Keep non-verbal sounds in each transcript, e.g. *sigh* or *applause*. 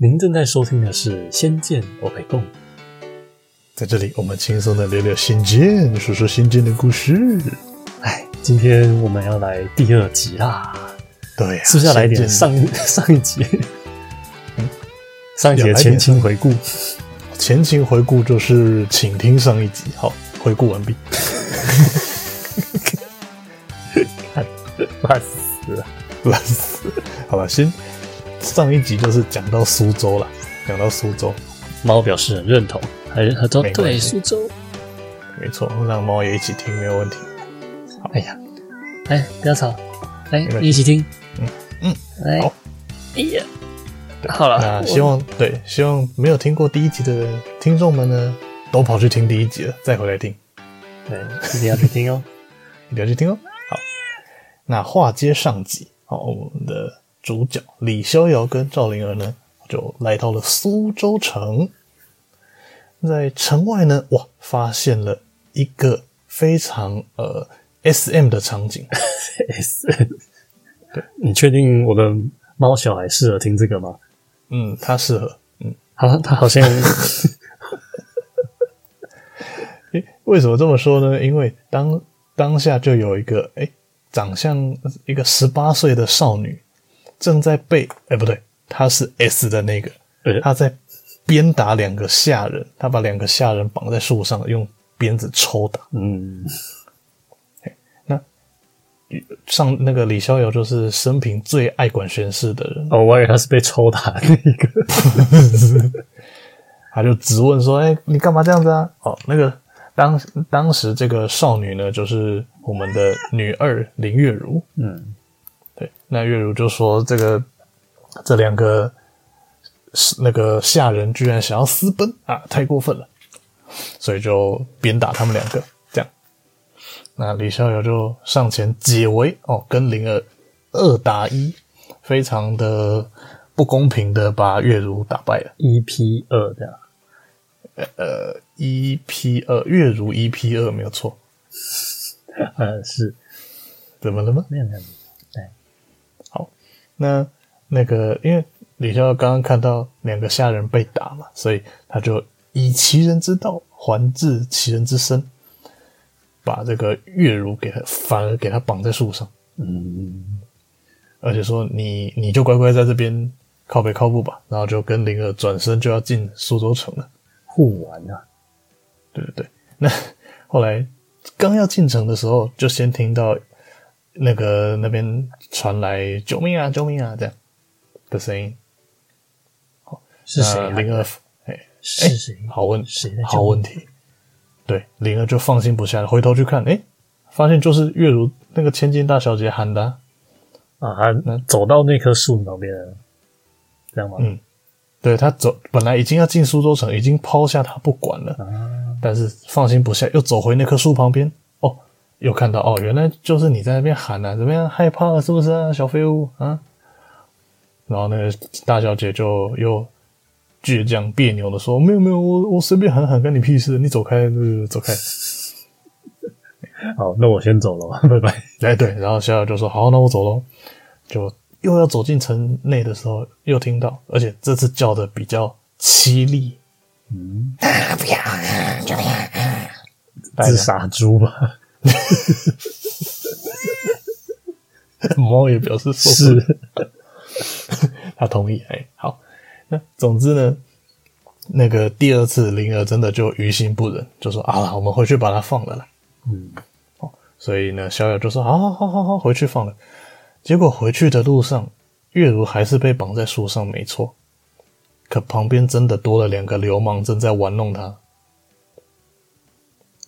您正在收听的是《仙剑欧北共》，在这里我们轻松的聊聊仙剑，说说仙剑的故事。哎，今天我们要来第二集啦。对、啊，是不是要来一点上一 *laughs* 上一集？嗯，上一集的前情回顾。*laughs* 前情回顾就是，请听上一集。好，回顾完毕。*laughs* 烂死了，烂死了。好吧，先上一集就是讲到苏州了，讲到苏州，猫表示很认同，还还说对苏州，没错，让猫也一起听没有问题。好，哎呀，哎，不要吵，来，一起听，嗯嗯，来，好，哎呀。好了，那希望对，希望没有听过第一集的听众们呢，都跑去听第一集了，再回来听。对，一定要去听哦，*laughs* 一定要去听哦。好，那话接上集，好，我们的主角李逍遥跟赵灵儿呢，就来到了苏州城，在城外呢，哇，发现了一个非常呃 SM 的场景。SM，*laughs* 对，你确定我的猫小孩适合听这个吗？嗯，他适合。嗯，好，他好像。*laughs* *laughs* 诶，为什么这么说呢？因为当当下就有一个诶，长相一个十八岁的少女，正在被诶不对，他是 S 的那个，他在鞭打两个下人，他把两个下人绑在树上，用鞭子抽打。嗯。那上那个李逍遥就是生平最爱管闲事的人哦，我以为他是被抽打的那个，*laughs* 他就质问说：“哎、欸，你干嘛这样子啊？”哦，那个当当时这个少女呢，就是我们的女二林月如。嗯，对，那月如就说：“这个这两个那个下人居然想要私奔啊，太过分了！”所以就鞭打他们两个。这样那李逍遥就上前解围哦，跟灵儿二打一，非常的不公平的把月如打败了，一 P 二这样，呃，一 P 二，月如一 P 二没有错，呃，*laughs* 是，怎么了吗？没有没有，那那个因为李逍遥刚刚看到两个下人被打嘛，所以他就以其人之道还治其人之身。把这个月如给他，反而给他绑在树上，嗯，而且说你你就乖乖在这边靠北靠步吧，然后就跟灵儿转身就要进苏州城了，护完啊，对对对，那后来刚要进城的时候，就先听到那个那边传来“救命啊，救命啊”这样的声音，好，是谁？灵儿，哎，是谁？好问，谁？好问题。对，灵儿就放心不下了，回头去看，诶，发现就是月如那个千金大小姐喊的啊，啊他走到那棵树旁边，这样吗？嗯，对，他走，本来已经要进苏州城，已经抛下他不管了，啊、但是放心不下，又走回那棵树旁边，哦，又看到哦，原来就是你在那边喊啊，怎么样，害怕了是不是啊，小废物啊？然后那个大小姐就又。倔强别扭的说：“没有没有，我我随便喊喊，跟你屁事！你走开，呃、走开。*laughs* ”好，那我先走了，*laughs* 拜拜。哎，对，然后小小就说：“好，那我走喽。”就又要走进城内的时候，又听到，而且这次叫的比较凄厉。嗯，*laughs* 啊，不要啊，就这样啊，是傻猪吧？*laughs* 猫也表示是，*laughs* 他同意。哎，好。那总之呢，那个第二次灵儿真的就于心不忍，就说啊，我们回去把它放了啦。嗯，哦，所以呢，逍遥就说好好好好好，回去放了。结果回去的路上，月如还是被绑在树上，没错。可旁边真的多了两个流氓正在玩弄他，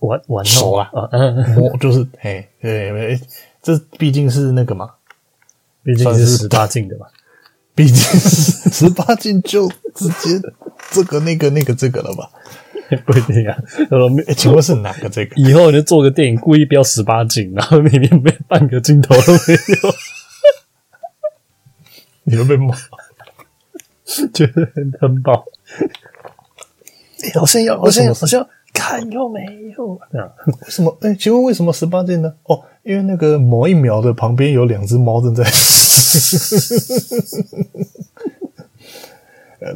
玩玩弄手啊，*laughs* 摸就是嘿，对，这毕竟是那个嘛，毕竟是十八禁的嘛。毕竟是十八禁就直接这个那个那个这个了吧？*laughs* 不一定啊。说、请问是哪个这个？以后你就做个电影，故意标十八禁，然后里面没半个镜头都没有，*laughs* 你会被骂，觉得很很爆。欸、好像要，好像好像看又没有？为什么？哎、欸，请问为什么十八禁呢？哦，因为那个某一秒的旁边有两只猫正在。*laughs*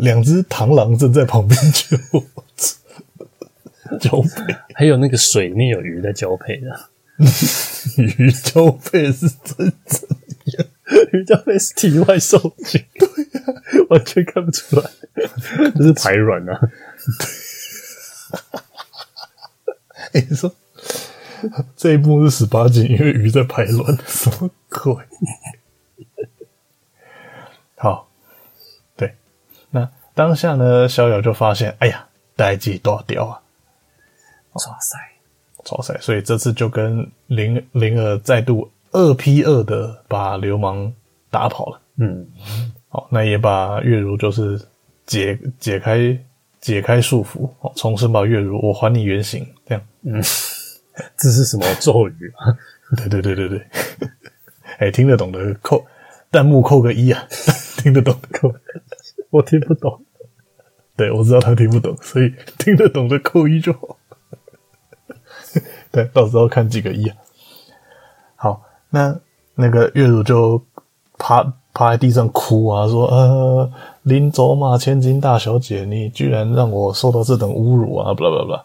两只螳螂正在旁边就交配，还有那个水里面有鱼在交配的，鱼交配是真怎样？鱼交配是体外受精，*laughs* 对呀、啊，完全看不出来，这是排卵啊。你说 *laughs* 这一幕是十八禁，因为鱼在排卵，什么鬼？好，对，那当下呢，逍遥就发现，哎呀，代志大掉啊！哇塞，哇塞！所以这次就跟灵灵儿再度二 P 二的把流氓打跑了。嗯，好，那也把月如就是解解开解开束缚，哦，重生吧，月如，我还你原形，这样。嗯，*laughs* 这是什么咒语 *laughs* 啊？对对对对对，*laughs* 哎、欸，听得懂的扣弹幕扣个一啊！听得懂的扣，我听不懂。对，我知道他听不懂，所以听得懂的扣一就好。对，到时候看几个一啊。好，那那个月如就趴趴在地上哭啊，说：“呃，临走马千金大小姐，你居然让我受到这等侮辱啊！”不啦不啦不啦。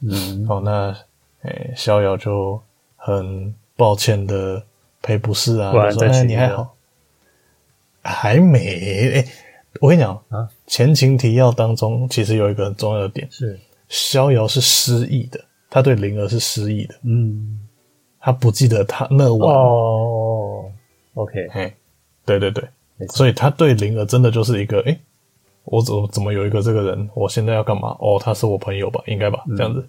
嗯，好，那诶、欸，逍遥就很抱歉的赔不是啊，说：“哎，你还好。”还没诶、欸，我跟你讲啊，前情提要当中其实有一个很重要的点是，逍遥是失忆的，他对灵儿是失忆的，嗯，他不记得他那晚哦，OK，嘿，对对对，所以他对灵儿真的就是一个，哎、欸，我怎么怎么有一个这个人，我现在要干嘛？哦，他是我朋友吧，应该吧，这样子，嗯、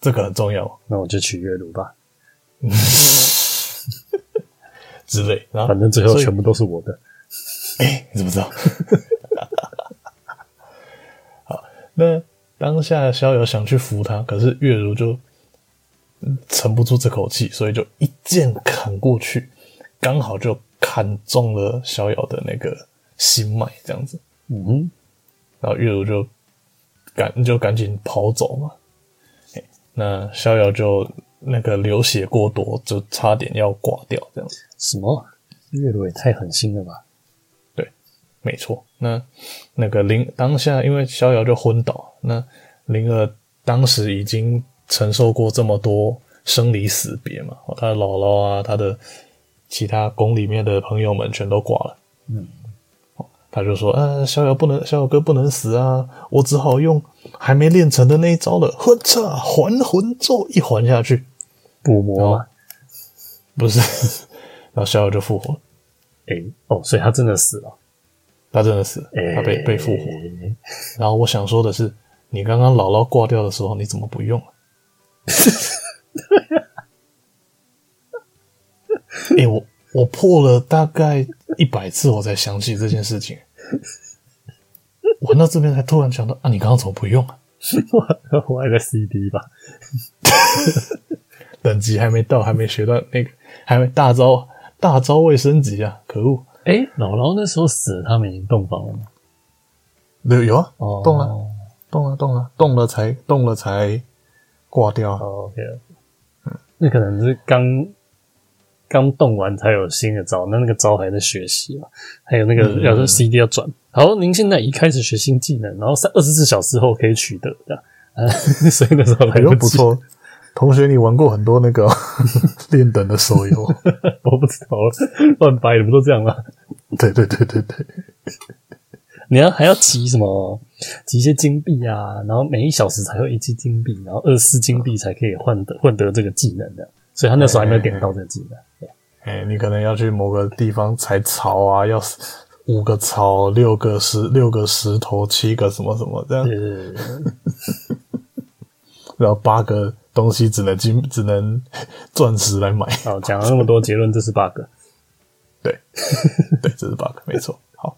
这个很重要，那我就取月如吧，*laughs* 之类，然后反正最后全部都是我的。哎、欸，你怎么知道？*laughs* 好，那当下逍遥想去扶他，可是月如就沉不住这口气，所以就一剑砍过去，刚好就砍中了逍遥的那个心脉，这样子。嗯哼，然后月如就赶就赶紧跑走嘛。欸、那逍遥就那个流血过多，就差点要挂掉，这样子。什么？月如也太狠心了吧？对没错，那那个灵当下，因为逍遥就昏倒，那灵儿当时已经承受过这么多生离死别嘛，他的姥姥啊，他的其他宫里面的朋友们全都挂了，嗯，他就说，呃，逍遥不能，逍遥哥不能死啊，我只好用还没练成的那一招了，哼嚓，还魂咒一还下去，补魔吗？不是，*laughs* 然后逍遥就复活了，哎、欸，哦，所以他真的死了。他真的死了，他被被复活。然后我想说的是，你刚刚姥姥挂掉的时候，你怎么不用？*laughs* 哎、欸，我我破了大概一百次，我才想起这件事情。玩到这边才突然想到，啊，你刚刚怎么不用啊？*laughs* 我玩个 CD 吧，等级还没到，还没学到那个，还没大招大招未升级啊！可恶。哎，姥姥那时候死了，他们已经洞房了吗？有有啊，哦，动了，动了，动了，动了才动了才挂掉。哦，OK，嗯，那可能是刚刚动完才有新的招，那那个招还在学习嘛？还有那个要是 CD 要转。嗯、好，您现在已开始学新技能，然后三二十四小时后可以取得的。啊，*laughs* 所以那时候还不错。同学，你玩过很多那个 *laughs* 练等的手游？*laughs* 我不知道，乱掰的不都这样吗？对对对对对，你要还要集什么？集一些金币啊，然后每一小时才会一记金币，然后二十四金币才可以换得换得这个技能的。所以他那时候还没有点到这个技能。哎、欸，你可能要去某个地方采草啊，要五个草，六个石，六个石头，七个什么什么这样。然后八个。东西只能金，只能钻石来买。好，讲了那么多结论，这是 bug。对，对，这是 bug，没错。好，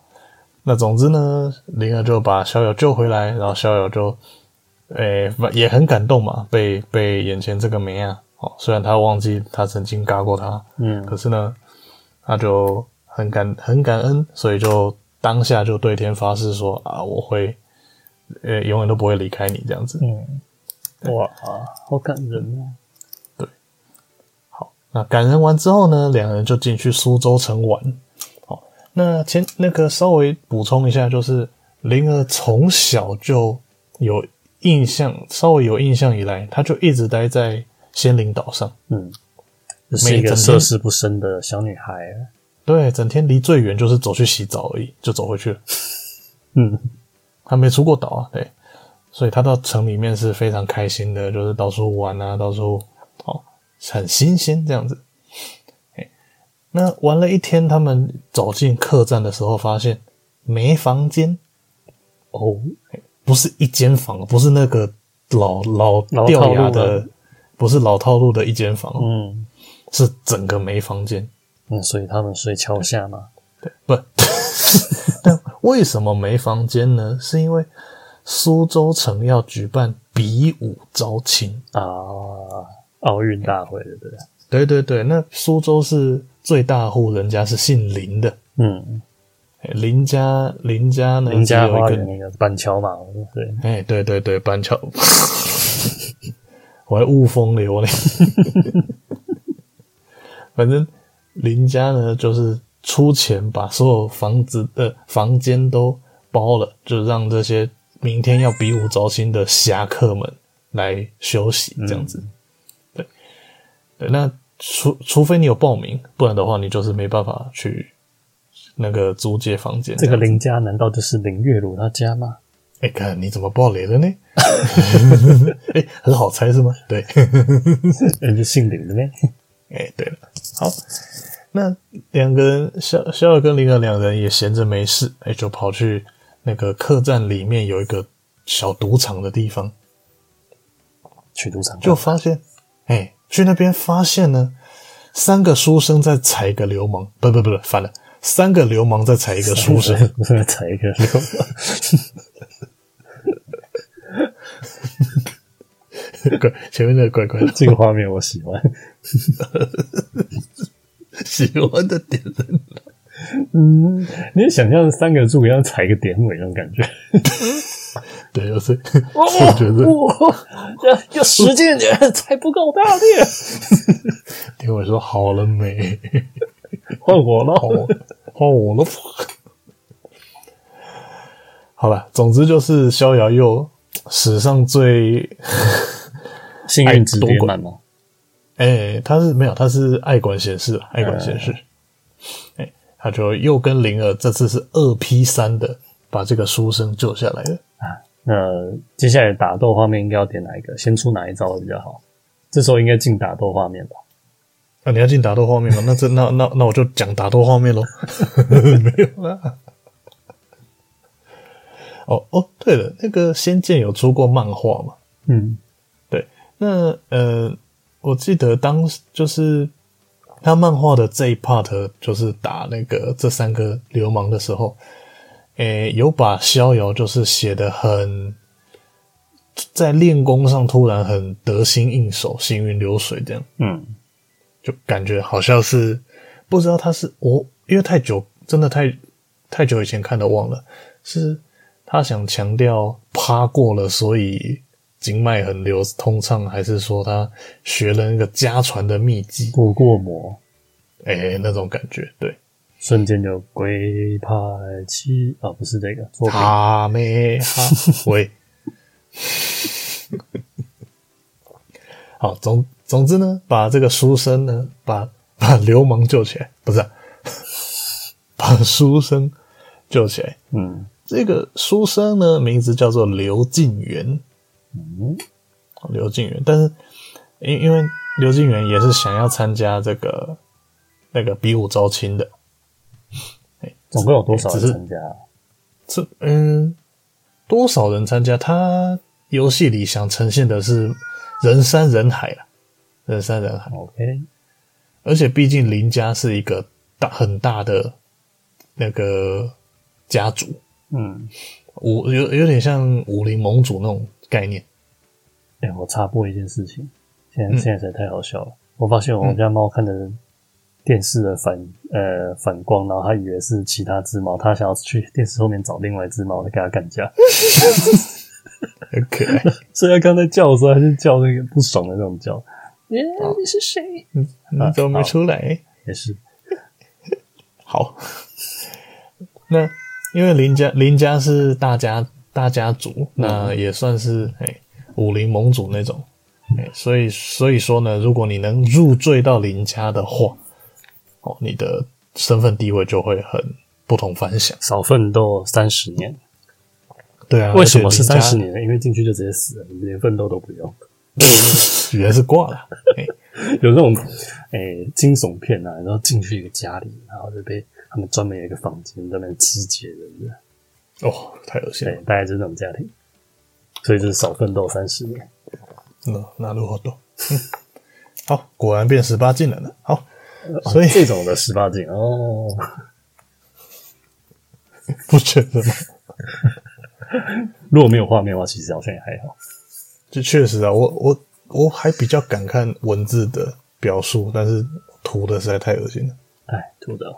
那总之呢，灵儿就把逍遥救回来，然后逍遥就，诶、欸，也很感动嘛，被被眼前这个妹啊，哦，虽然他忘记他曾经嘎过他，嗯，可是呢，他就很感很感恩，所以就当下就对天发誓说啊，我会，呃、欸，永远都不会离开你这样子，嗯。哇，好感人啊！对，好，那感人完之后呢，两人就进去苏州城玩。好，那前那个稍微补充一下，就是灵儿从小就有印象，稍微有印象以来，他就一直待在仙灵岛上。嗯，是一个涉世不深的小女孩。对，整天离最远就是走去洗澡而已，就走回去了。*laughs* 嗯，她没出过岛啊，对，所以她到城里面是非常开心的，就是到处玩啊，到处哦，很新鲜这样子。那玩了一天，他们走进客栈的时候，发现没房间。哦，不是一间房，不是那个老老掉牙的，不是老套路的一间房，嗯，是整个没房间。嗯，所以他们睡桥下嘛？对，不，*laughs* 但为什么没房间呢？是因为苏州城要举办比武招亲啊，奥运大会对不对？对对对，那苏州是最大户人家是姓林的，嗯。林家，林家呢？林家花园那个板桥嘛，对，哎，对对对，板桥，*laughs* 我还雾风流呢。*laughs* 反正林家呢，就是出钱把所有房子的房间都包了，就让这些明天要比武招亲的侠客们来休息，这样子。嗯、对，对，那除除非你有报名，不然的话，你就是没办法去。那个租借房间，这个林家难道就是林月如他家吗？哎、欸，看你怎么爆雷了呢？*laughs* 哎、欸，很好猜是吗？对，*laughs* 人家姓林的呢。哎、欸，对了，好，那两个人，萧萧儿跟灵儿两人也闲着没事，哎、欸，就跑去那个客栈里面有一个小赌场的地方，去赌场就发现，哎、欸，去那边发现呢，三个书生在踩一个流氓，不不不，反了。三个流氓在踩一个书生，在踩一个流氓。*laughs* *laughs* 怪前面那个怪怪的，这个画面我喜欢。*laughs* 喜欢的点在哪？嗯，你想象三个柱一样踩一个典韦那种感觉。*laughs* 对，有时我觉得要要使劲点，才不够大力。典韦说：“好了没？”换我了，换我了。好了，总之就是逍遥又史上最幸运值点满吗？哎、欸，他是没有，他是爱管闲事，爱管闲事。哎、欸，他就又跟灵儿这次是二 P 三的把这个书生救下来了啊。那接下来打斗画面应该要点哪一个？先出哪一招会比较好？这时候应该进打斗画面吧。啊，你要进打斗画面吗？那这那那那我就讲打斗画面喽。*laughs* 没有啦。哦哦，对了，那个《仙剑》有出过漫画嘛？嗯，对。那呃，我记得当时就是他漫画的这一 part，就是打那个这三个流氓的时候，诶，有把逍遥就是写的很在练功上突然很得心应手，行云流水这样。嗯。就感觉好像是不知道他是我，因为太久，真的太太久以前看的忘了，是他想强调趴过了，所以经脉很流通畅，还是说他学了那个家传的秘技过过魔？哎、欸，那种感觉，对，瞬间就龟派七啊，不是这个，哈没哈喂，*laughs* 好总。总之呢，把这个书生呢，把把流氓救起来，不是、啊，*laughs* 把书生救起来。嗯，这个书生呢，名字叫做刘进元。嗯，刘敬元，但是因因为刘敬元也是想要参加这个那个比武招亲的。总共有多少人参加？这嗯，多少人参加？他游戏里想呈现的是人山人海了。人山人海，OK。而且毕竟林家是一个大很大的那个家族，嗯，武有有点像武林盟主那种概念。哎、欸，我插播一件事情，现在、嗯、现在实在太好笑了。我发现我们家猫看的电视的反、嗯、呃反光，然后它以为是其他只猫，它想要去电视后面找另外一只猫来跟它干架 *laughs* *laughs* 很可爱。所以它刚才叫的时候，它是叫那个不爽的那种叫。你是谁？你你怎么没出来？也是。好，*laughs* 那因为林家林家是大家大家族，嗯、那也算是哎武林盟主那种，哎，所以所以说呢，如果你能入赘到林家的话，哦，你的身份地位就会很不同凡响。少奋斗三十年，对啊，为什么是三十年呢？因为进去就直接死了，你连奋斗都不用。*laughs* 原来是挂了，*laughs* 有那种诶、欸、惊悚片啊，然后进去一个家里，然后就被他们专门有一个房间专门肢解人的，哦，太恶心了。对，大概就是那种家庭，所以就是少奋斗三十年。那那如何多？*laughs* 好，果然变十八禁了呢。好，所以、哦、这种的十八禁哦，*laughs* 不觉得吗？*laughs* 如果没有画面的话，其实好像也还好。这确实啊，我我我还比较敢看文字的表述，但是图的实在太恶心了。哎，图的，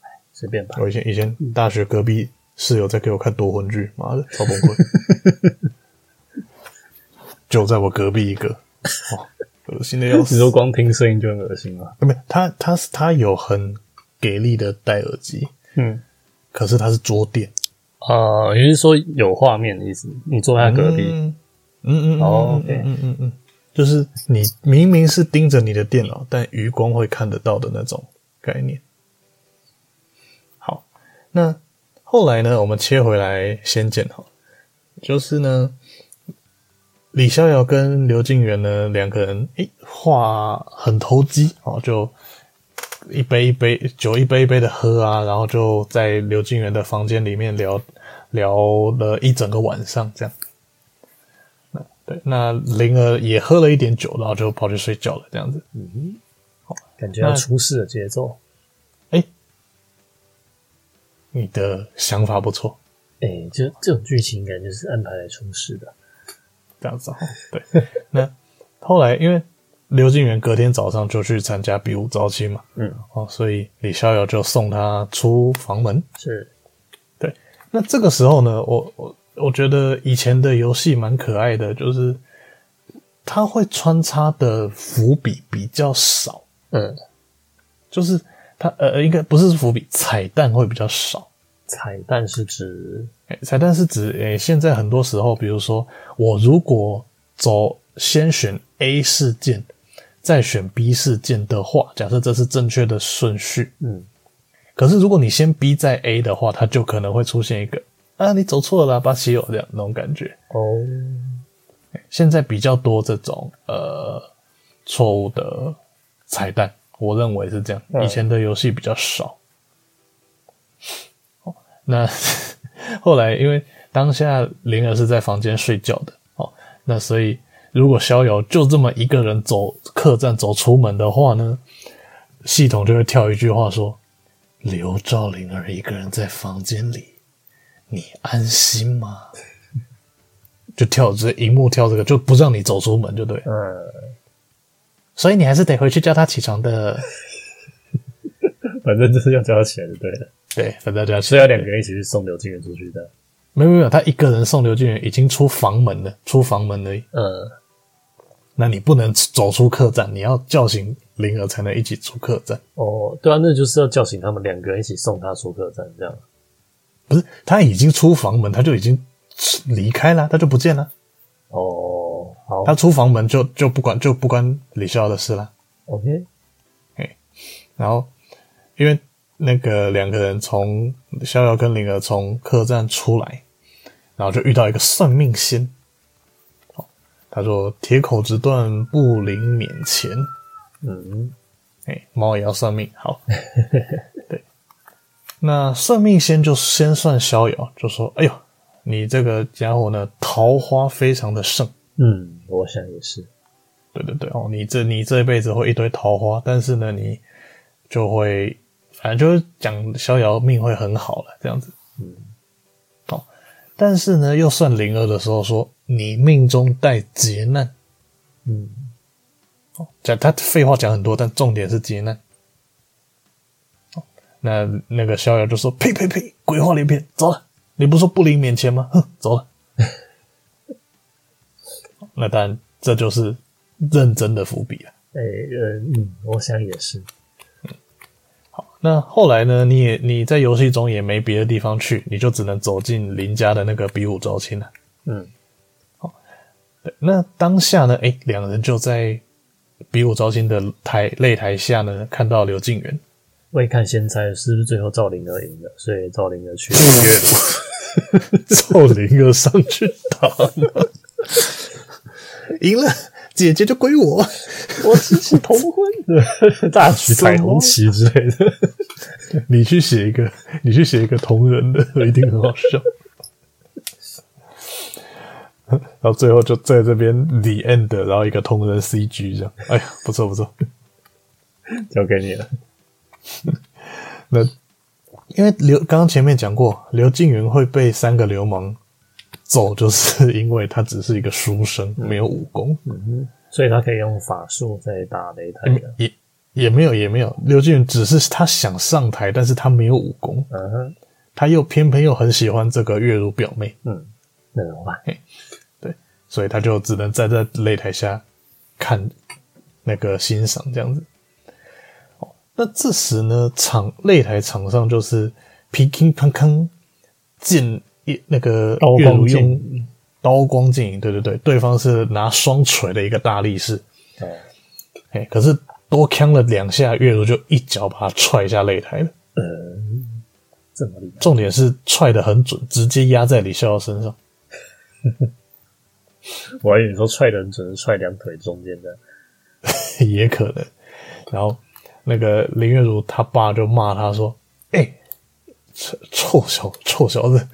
哎，随便吧。我以前以前大学隔壁室友在给我看夺魂剧，妈的，超崩溃。*laughs* 就在我隔壁一个，哦，恶心的要死。你说光听声音就很恶心了？没有，他他是他有很给力的戴耳机，嗯，可是他是桌垫啊，也就是说有画面的意思。你坐在他隔壁。嗯嗯嗯哦，嗯嗯嗯嗯，就是你明明是盯着你的电脑，但余光会看得到的那种概念。好，那后来呢，我们切回来仙剑哈，就是呢，李逍遥跟刘静元呢两个人，诶，话很投机哦，就一杯一杯酒，一杯一杯的喝啊，然后就在刘静元的房间里面聊聊了一整个晚上，这样。对，那灵儿也喝了一点酒，然后就跑去睡觉了，这样子。嗯，好，感觉要出事的节奏。哎，你的想法不错。哎，就这种剧情感觉是安排来充实的，这样子哈。对，*laughs* 那后来因为刘静元隔天早上就去参加比武招亲嘛，嗯，哦，所以李逍遥就送他出房门。是，对。那这个时候呢，我我。我觉得以前的游戏蛮可爱的，就是它会穿插的伏笔比较少，嗯，就是它呃，应该不是伏笔，彩蛋会比较少。彩蛋是指，欸、彩蛋是指，诶、欸，现在很多时候，比如说我如果走先选 A 事件，再选 B 事件的话，假设这是正确的顺序，嗯，可是如果你先 B 再 A 的话，它就可能会出现一个。啊，你走错了，巴西有这样那种感觉哦。现在比较多这种呃错误的彩蛋，我认为是这样。以前的游戏比较少。哦，那 *laughs* 后来因为当下灵儿是在房间睡觉的，哦，那所以如果逍遥就这么一个人走客栈走出门的话呢，系统就会跳一句话说：留赵灵儿一个人在房间里。你安心吗？*laughs* 就跳这荧幕跳这个，就不让你走出门，就对。嗯。所以你还是得回去叫他起床的。*laughs* 反正就是要叫他起来就对了。对，反正就要是要两个人一起去送刘静元出去的。没有没有，他一个人送刘静元已经出房门了，出房门而已。嗯。那你不能走出客栈，你要叫醒灵儿才能一起出客栈。哦，对啊，那就是要叫醒他们两个人一起送他出客栈，这样。不是，他已经出房门，他就已经离开了，他就不见了。哦，好，他出房门就就不管就不关李逍遥的事了。OK，哎，然后因为那个两个人从逍遥跟灵儿从客栈出来，然后就遇到一个算命仙。哦，他说：“铁口直断，不灵免钱。”嗯，哎，猫也要算命，好。*laughs* 对。那算命仙就先算逍遥，就说：“哎呦，你这个家伙呢，桃花非常的盛。”嗯，我想也是。对对对，哦，你这你这一辈子会一堆桃花，但是呢，你就会反正就是讲逍遥命会很好了，这样子。嗯，好，哦，但是呢，又算灵儿的时候说你命中带劫难。嗯，哦，讲他废话讲很多，但重点是劫难。那那个逍遥就说：“呸呸呸，鬼话连篇，走了。你不说不灵免钱吗？哼，走了。”那当然，这就是认真的伏笔了。哎，嗯嗯，我想也是。嗯，好，那后来呢？你也你在游戏中也没别的地方去，你就只能走进林家的那个比武招亲了。嗯，好，对，那当下呢？哎，两人就在比武招亲的台擂台下呢，看到刘静元。未看先猜是不是最后赵灵儿赢了，所以赵灵儿去林月如，赵灵儿上去打了，赢了。姐姐就归我，我支持同婚的 *laughs* 大举彩虹旗之类的。你去写一个，你去写一个同人的，一定很好笑。然后最后就在这边 the end，然后一个同人 CG 这样。哎呀，不错不错，交给你了。*laughs* 那因为刘刚刚前面讲过，刘静云会被三个流氓。走，就是因为他只是一个书生，没有武功，嗯哼，所以他可以用法术在打擂台的。也也没有，也没有。刘俊只是他想上台，但是他没有武功，嗯哼，他又偏偏又很喜欢这个月如表妹，嗯，那怎么办？对，所以他就只能站在擂台下看那个欣赏这样子。哦，那这时呢，场擂台场上就是乒乒乓乓剑。一那个月如用刀光剑影，对对对，对方是拿双锤的一个大力士，对，哎，可是多呛了两下，月如就一脚把他踹下擂台了。嗯，这么厉害。重点是踹得很准，直接压在李逍遥身上。*laughs* 我还以为你说踹得很准，是踹两腿中间的，*laughs* 也可能。然后那个林月如他爸就骂他说：“哎、欸，臭臭小臭小子！”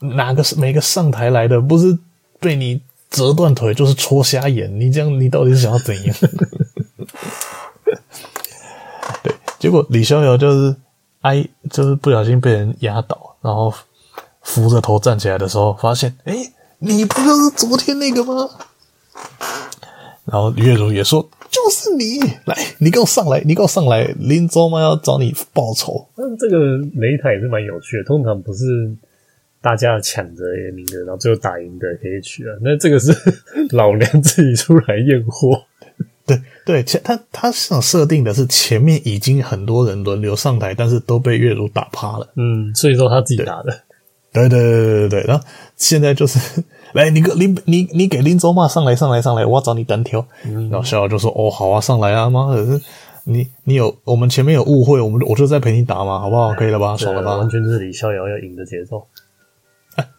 哪个是每个上台来的，不是被你折断腿，就是戳瞎眼。你这样，你到底是想要怎样？*laughs* 对，结果李逍遥就是哎，就是不小心被人压倒，然后扶着头站起来的时候，发现哎、你不就是昨天那个吗？然后月如也说，就是你，来，你给我上来，你给我上来，林州嘛要找你报仇。那这个擂台也是蛮有趣的，通常不是。大家抢着赢的，然后最后打赢的可以取啊。那这个是老娘自己出来验货。对对，前他他想设定的是前面已经很多人轮流上台，但是都被月如打趴了。嗯，所以说他自己打的。对对对对对对。然后现在就是来，你个林你你给林州骂上来上来上来，我要找你单挑。嗯、然后逍遥就说：“哦，好啊，上来啊，妈的，你你有我们前面有误会，我们我就在陪你打嘛，好不好？可以了吧？爽了吧？完全就是李逍遥要赢的节奏。”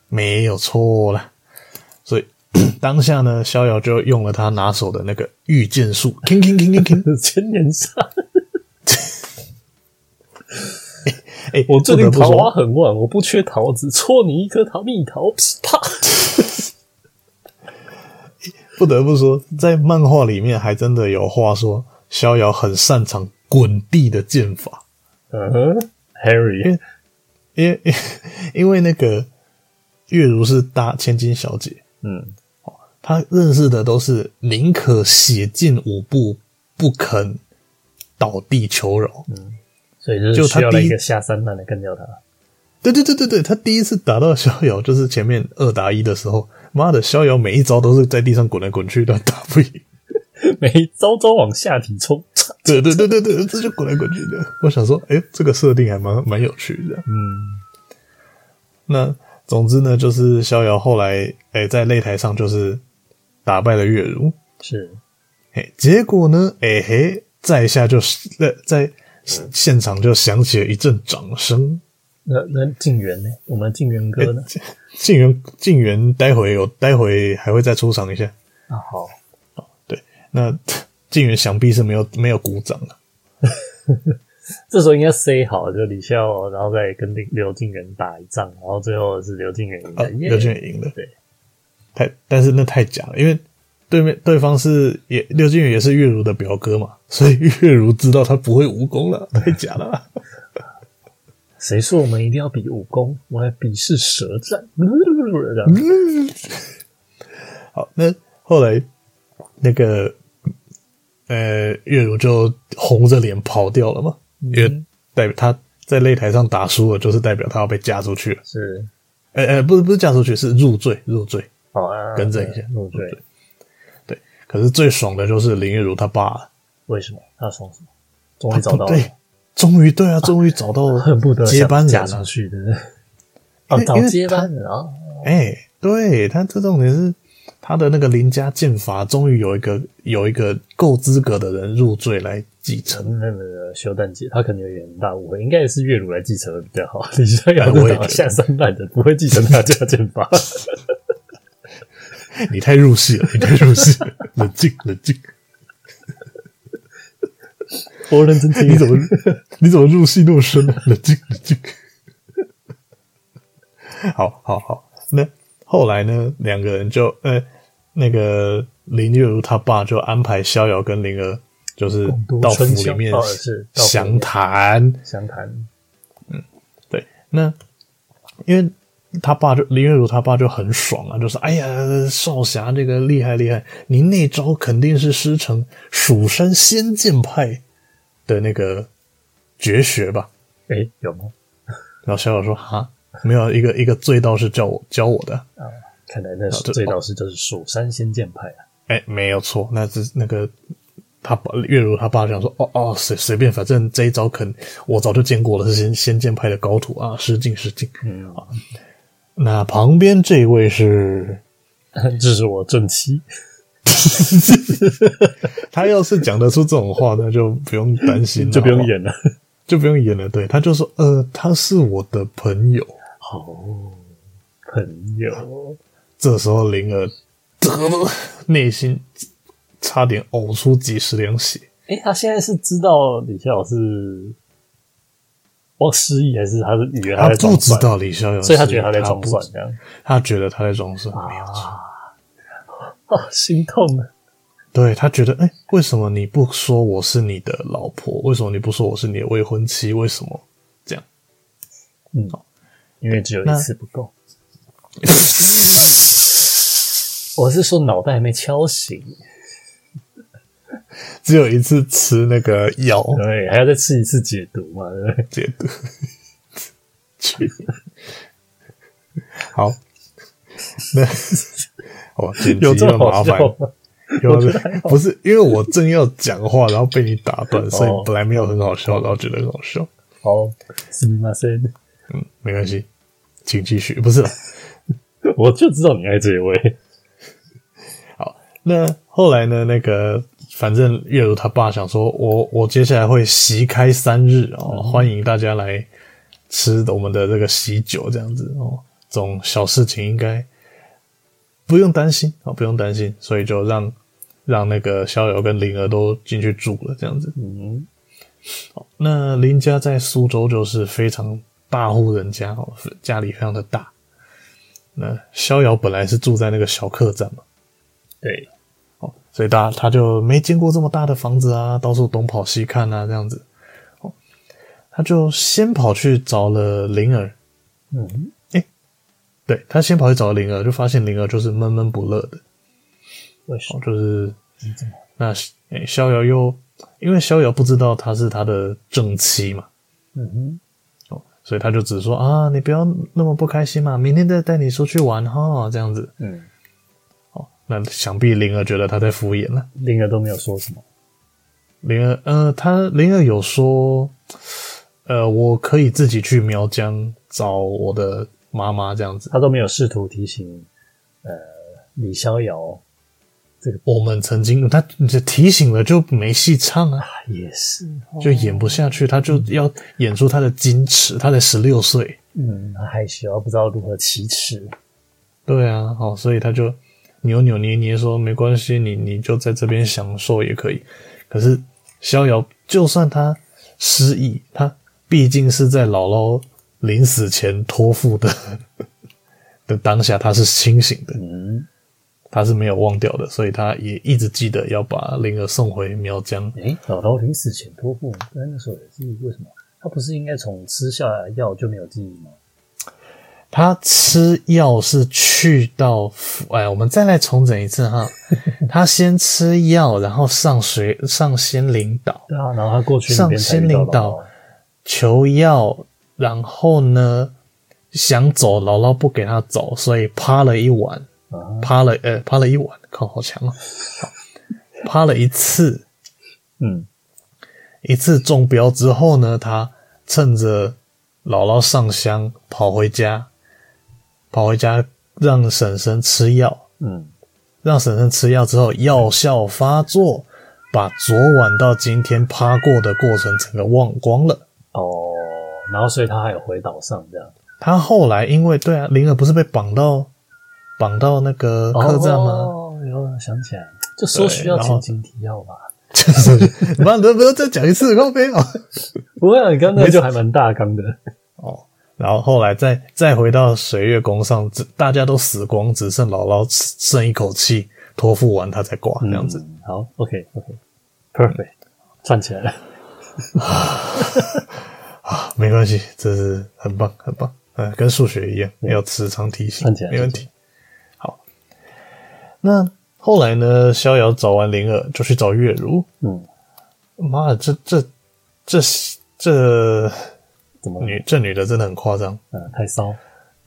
没有错了，所以 *clears throat* 当下呢，逍遥就用了他拿手的那个御剑术，铿铿铿铿铿，千年杀。*laughs* 哎，我最近桃花很旺，我不缺桃子，戳你一颗桃蜜桃，*laughs* 啪！*laughs* 不得不说，在漫画里面还真的有话说，逍遥很擅长滚地的剑法。嗯哼，Harry，因为因为因为那个。月如是大千金小姐，嗯，她认识的都是宁可血溅五步，不肯倒地求饶，嗯，所以就需要了一个下三滥来干掉他。对对对对对，他第一次打到逍遥，就是前面二打一的时候，妈的，逍遥每一招都是在地上滚来滚去的，打不赢，*laughs* 每一招都往下体冲，对对对对对，这就滚来滚去的。我想说，哎，这个设定还蛮蛮有趣的，嗯，那。总之呢，就是逍遥后来哎、欸、在擂台上就是打败了月如，是，嘿，结果呢，哎、欸、嘿，在下就是在在现场就响起了一阵掌声。那那静元呢？我们静元哥呢？静元静元，待会有待会还会再出场一下。啊，好，哦，对，那静元想必是没有没有鼓掌了。*laughs* *laughs* 这时候应该 say 好，就李笑，然后再跟刘敬元打一仗，然后最后是刘敬元赢了。刘敬元赢了，对。太，但是那太假了，因为对面对方是也刘静元也是月如的表哥嘛，*laughs* 所以月如知道他不会武功了，太假了。*laughs* 谁说我们一定要比武功？我来比试舌战。好，那后来那个呃，月如就红着脸跑掉了嘛。因为代表他在擂台上打输了，就是代表他要被嫁出去了。是，呃、欸、呃，不是不是嫁出去，是入赘入赘。好啊，更正一下，入赘。对，可是最爽的就是林月如他爸。为什么？他爽什么？终于找到了。对，终于对啊，终于找到 *laughs* 恨不得接班人出去的。哦，找接班人啊！哎、欸，对他这重点是他的那个林家剑法，终于有一个有一个够资格的人入赘来继承。那个修蛋姐，他可能有点大误会，应该也是月如来继承的比较好。李逍遥是打下三滥的，不会继承他家剑法。*laughs* 你太入戏了，你太入戏了，冷静，*laughs* 冷静。我认真听，你怎么你怎么入戏那么深？冷静，冷静。好好好，那后来呢？两个人就呃，那个林月如他爸就安排逍遥跟灵儿，就是到府里面详谈详谈。嗯，对。那因为他爸就林月如他爸就很爽啊，就说：“哎呀，少侠这个厉害厉害，您那招肯定是师承蜀山仙剑派的那个绝学吧？”哎、欸，有吗？然后逍遥说：“哈。”没有一个一个醉道士教我教我的啊，看来那是醉道士就是蜀山仙剑派啊。哎、欸，没有错，那是那个他爸月如他爸讲说，哦哦，随随便，反正这一招肯我早就见过了，是仙仙剑派的高徒啊，失敬失敬。嗯啊，那旁边这位是，*laughs* 这是我正妻。*laughs* 他要是讲得出这种话，那就不用担心了，*laughs* 就不用演了，就不用演了。对，他就说，呃，他是我的朋友。好朋友，这时候灵儿得内心差点呕出几十两血。哎、欸，他现在是知道李逍遥是我失忆，还是他是以为他在装不知道李逍遥，所以他觉得他在装蒜，这样他觉得他在装蒜，没有错。啊，心痛啊！对，他觉得，哎、欸，为什么你不说我是你的老婆？为什么你不说我是你的未婚妻？为什么这样？嗯。因为只有一次不够，*laughs* 我是说脑袋还没敲醒，*laughs* 只有一次吃那个药，对，还要再吃一次解毒嘛，对不对？解毒，*laughs* 去，好，那哦，剪辑又麻烦，有不是因为我正要讲话，然后被你打断，所以本来没有很好笑，然后觉得很好笑。好，すみません。 嗯，没关系，请继续。不是，*laughs* 我就知道你爱这一位。*laughs* 好，那后来呢？那个反正月如他爸想说，我我接下来会席开三日哦，嗯、欢迎大家来吃我们的这个喜酒，这样子哦，这种小事情应该不用担心啊、哦，不用担心，所以就让让那个逍遥跟灵儿都进去住了，这样子。嗯，好，那林家在苏州就是非常。大户人家哦，家里非常的大。那逍遥本来是住在那个小客栈嘛，对，哦，所以大他就没见过这么大的房子啊，到处东跑西看啊，这样子。哦，他就先跑去找了灵儿。嗯，哎，对，他先跑去找灵儿，就发现灵儿就是闷闷不乐的。为什么？就是那哎，逍遥又因为逍遥不知道他是他的正妻嘛。嗯哼。所以他就只说啊，你不要那么不开心嘛，明天再带你出去玩哈，这样子。嗯，哦，那想必灵儿觉得他在敷衍了。灵儿都没有说什么。灵儿，呃，他灵儿有说，呃，我可以自己去苗疆找我的妈妈这样子。他都没有试图提醒，呃，李逍遥。这个我们曾经他提醒了就没戏唱啊，也是就演不下去，他就要演出他的矜持。他才十六岁，嗯，他害羞，不知道如何启齿。对啊，好，所以他就扭扭捏捏说没关系，你你就在这边享受也可以。可是逍遥就算他失忆，他毕竟是在姥姥临死前托付的 *laughs* 的当下，他是清醒的。嗯。他是没有忘掉的，所以他也一直记得要把灵儿送回苗疆。诶，姥姥临死前托付，那那时候也是为什么？他不是应该从吃下来药就没有记忆吗？他吃药是去到府，哎，我们再来重整一次哈。*laughs* 他先吃药，然后上水上仙灵岛，对啊，然后他过去上仙灵岛求药，然后呢想走，姥姥不给他走，所以趴了一晚。趴了，呃，趴了一晚，靠，好强啊！趴了一次，嗯，一次中标之后呢，他趁着姥姥上香跑回家，跑回家让婶婶吃药，嗯，让婶婶吃药之后药效发作，把昨晚到今天趴过的过程整个忘光了。哦，然后所以他还有回岛上这样。他后来因为对啊，灵儿不是被绑到绑到那个客栈吗？哦，有想起来，这时候需要前情提要吧？就是，妈，*laughs* 能不要再讲一次？靠北啊！不会啊，你刚才就还蛮大纲的 *laughs* 哦。然后后来再再回到水月宫上，只大家都死光，只剩姥姥剩一口气，托付完他才挂，这样子。嗯、好，OK，OK，Perfect，、okay, 串起来了。*laughs* 啊，没关系，这是很棒，很棒。嗯，跟数学一样，要时常提醒，没问题。好，那。后来呢？逍遥找完灵儿，就去找月如。嗯，妈的，这这这这怎么女这女的真的很夸张。嗯，太骚。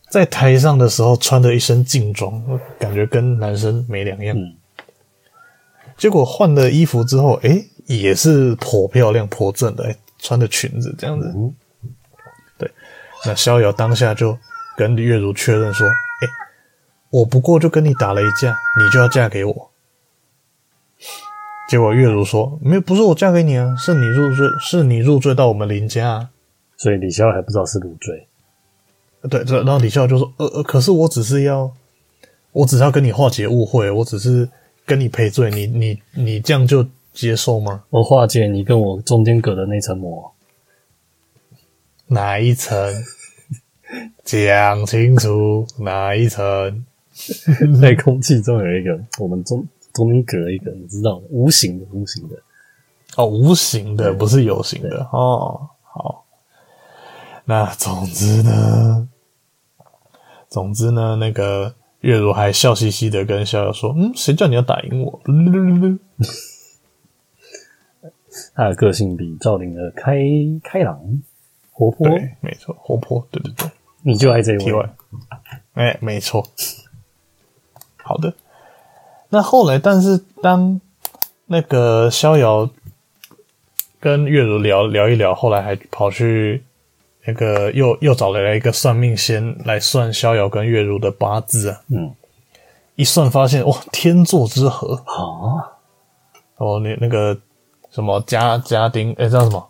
在台上的时候穿的一身劲装，我感觉跟男生没两样。嗯，结果换了衣服之后，哎、欸，也是颇漂亮、颇正的，穿的裙子这样子。嗯，对。那逍遥当下就跟月如确认说。我不过就跟你打了一架，你就要嫁给我。结果月如说：“没有，不是我嫁给你啊，是你入赘，是你入赘到我们林家啊。”所以李逍遥还不知道是入赘。对，然后李逍遥就说：“呃呃，可是我只是要，我只是要跟你化解误会，我只是跟你赔罪，你你你这样就接受吗？”我化解你跟我中间隔的那层膜，哪一层？讲清楚，哪一层？*laughs* 在空气中有一个，我们中中间隔一个，你知道的，无形的，无形的。哦，无形的，不是有形的。哦。好，那总之呢，总之呢，那个月如还笑嘻嘻的跟逍遥说：“嗯，谁叫你要打赢我？” *laughs* 他的个性比赵灵儿开开朗、活泼，对，没错，活泼，对对对，你就爱这一位，哎、欸，没错。好的，那后来，但是当那个逍遥跟月如聊聊一聊，后来还跑去那个又又找来了一个算命仙来算逍遥跟月如的八字啊。嗯，一算发现哇，天作之合啊！哦，那那个什么家家丁，哎，叫什么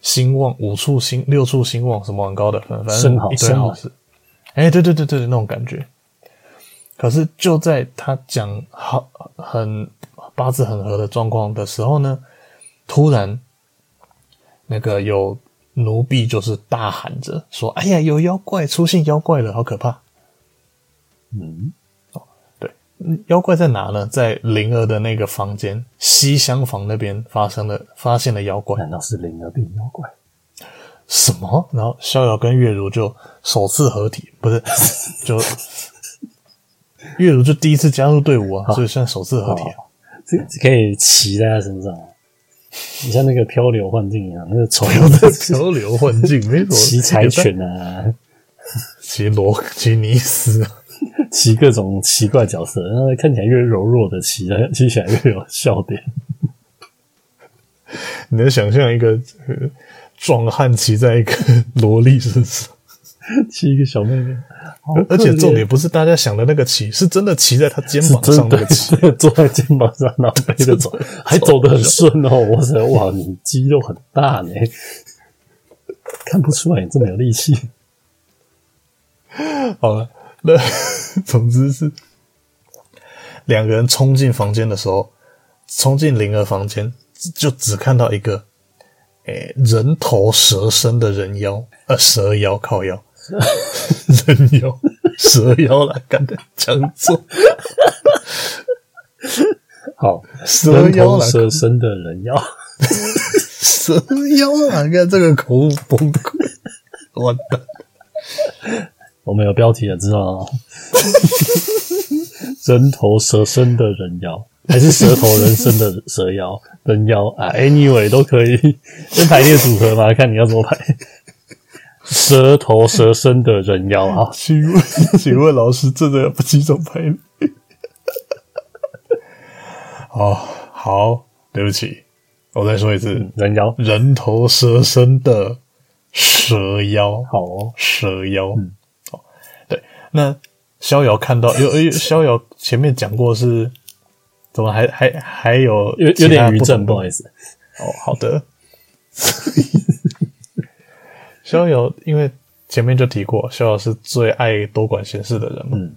兴旺五处兴六处兴旺，什么很高的，反正一堆好事。哎，对对对对，那种感觉。可是就在他讲好很八字很合的状况的时候呢，突然那个有奴婢就是大喊着说：“哎呀，有妖怪出现，妖怪了，好可怕！”嗯，哦，对，妖怪在哪呢？在灵儿的那个房间西厢房那边发生了，发现了妖怪。难道是灵儿变妖怪？什么？然后逍遥跟月如就首次合体，不是就。月如就第一次加入队伍啊，所以算首次合体啊。这可以骑在他身上，你像那个漂流幻境一样，那个丑的 *laughs* 漂流幻境，没错，骑柴犬啊，*laughs* 骑罗骑尼斯，骑各种奇怪角色，然后看起来越柔弱的骑，骑起来越有笑点。你能想象一个壮汉骑在一个 *laughs* 萝莉身上？*laughs* 骑一个小妹妹，而且重点不是大家想的那个骑，是真的骑在他肩膀上那个骑，*laughs* 坐在肩膀上，然后背着 *laughs* 走，还走得很顺哦。我说哇，你肌肉很大呢，看不出来你这么有力气。好了，那总之是两个人冲进房间的时候，冲进灵儿房间，就只看到一个诶、欸、人头蛇身的人妖，呃，蛇妖靠腰。*laughs* 人妖、蛇妖来干的讲座，好，蛇妖蛇身的人妖，*laughs* 蛇妖啊！你看这个口误崩溃，完蛋！我们有标题了，知道吗？*laughs* 人头蛇身的人妖，还是蛇头人身的蛇妖？人妖啊，anyway 都可以，先排列组合嘛，看你要怎么排。蛇头蛇身的人妖啊，*laughs* 请问，请问老师，这个要不几种排列？*laughs* 哦，好，对不起，我再说一次，嗯、人妖，人头蛇身的蛇妖。好哦，蛇妖。嗯，哦，对，那逍遥看到有，有逍遥前面讲过是，怎么还还还有有有点余震，不好意思。哦，好的。*laughs* 逍遥因为前面就提过，逍遥是最爱多管闲事的人嘛。嗯。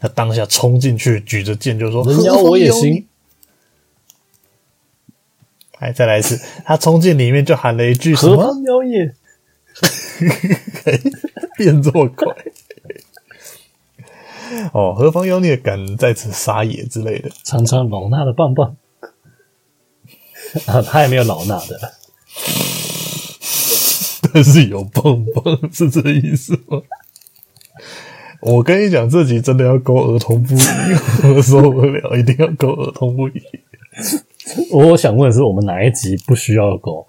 他当下冲进去，举着剑就说：“人妖我也行。*laughs* ”哎，再来一次，他冲进里面就喊了一句：“什么？”何方妖孽？*laughs* 变这么快？*laughs* 哦，何方妖孽敢在此撒野之类的？尝尝老衲的棒棒啊！他也没有老衲的，但是有棒棒，是这意思吗？我跟你讲，这集真的要勾儿童不宜，我受不了，一定要勾儿童不宜。我想问的是，我们哪一集不需要勾？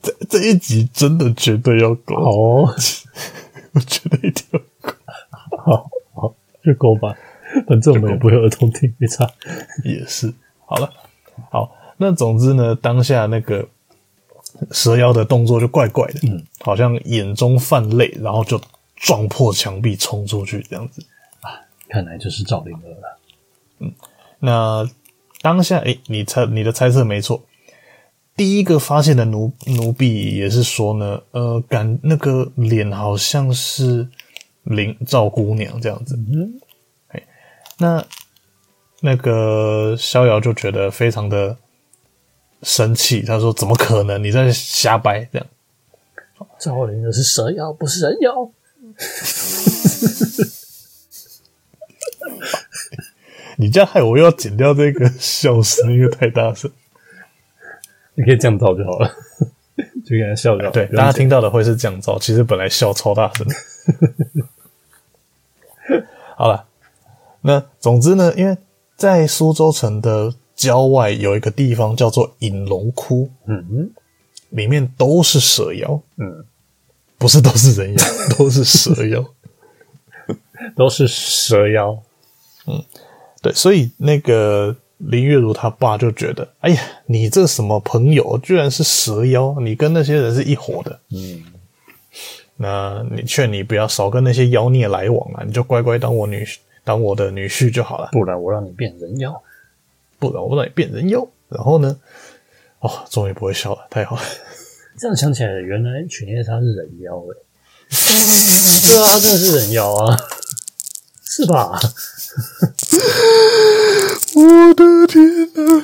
这这一集真的绝对要勾哦！我觉得一定要勾，好好就勾吧，反正我们也不会儿童听，没差。也是，好了，好，那总之呢，当下那个蛇妖的动作就怪怪的，嗯，好像眼中泛泪，然后就。撞破墙壁冲出去，这样子啊，看来就是赵灵儿了。嗯，那当下，哎、欸，你猜你的猜测没错。第一个发现的奴奴婢也是说呢，呃，感那个脸好像是林赵姑娘这样子。嗯，哎，那那个逍遥就觉得非常的生气，他说：“怎么可能？你在瞎掰这样。”赵灵的是蛇妖，不是人妖。*laughs* 你这样害我又要剪掉这个笑声，因为太大声。你可以降噪就好了，*laughs* 就给他笑掉。对，大家听到的会是降噪，其实本来笑超大声。*laughs* 好了，那总之呢，因为在苏州城的郊外有一个地方叫做隐龙窟，嗯嗯，里面都是蛇妖，嗯。不是都是人妖，都是蛇妖，*laughs* 都是蛇妖。嗯，对，所以那个林月如他爸就觉得，哎呀，你这什么朋友，居然是蛇妖，你跟那些人是一伙的。嗯，那你劝你不要少跟那些妖孽来往啊，你就乖乖当我女当我的女婿就好了。不然我让你变人妖，不然我让你变人妖。然后呢，哦，终于不会笑了，太好了。这样想起来，原来犬夜叉是人妖诶、欸、*laughs* 对啊，他真的是人妖啊，是吧？*laughs* 我的天呐！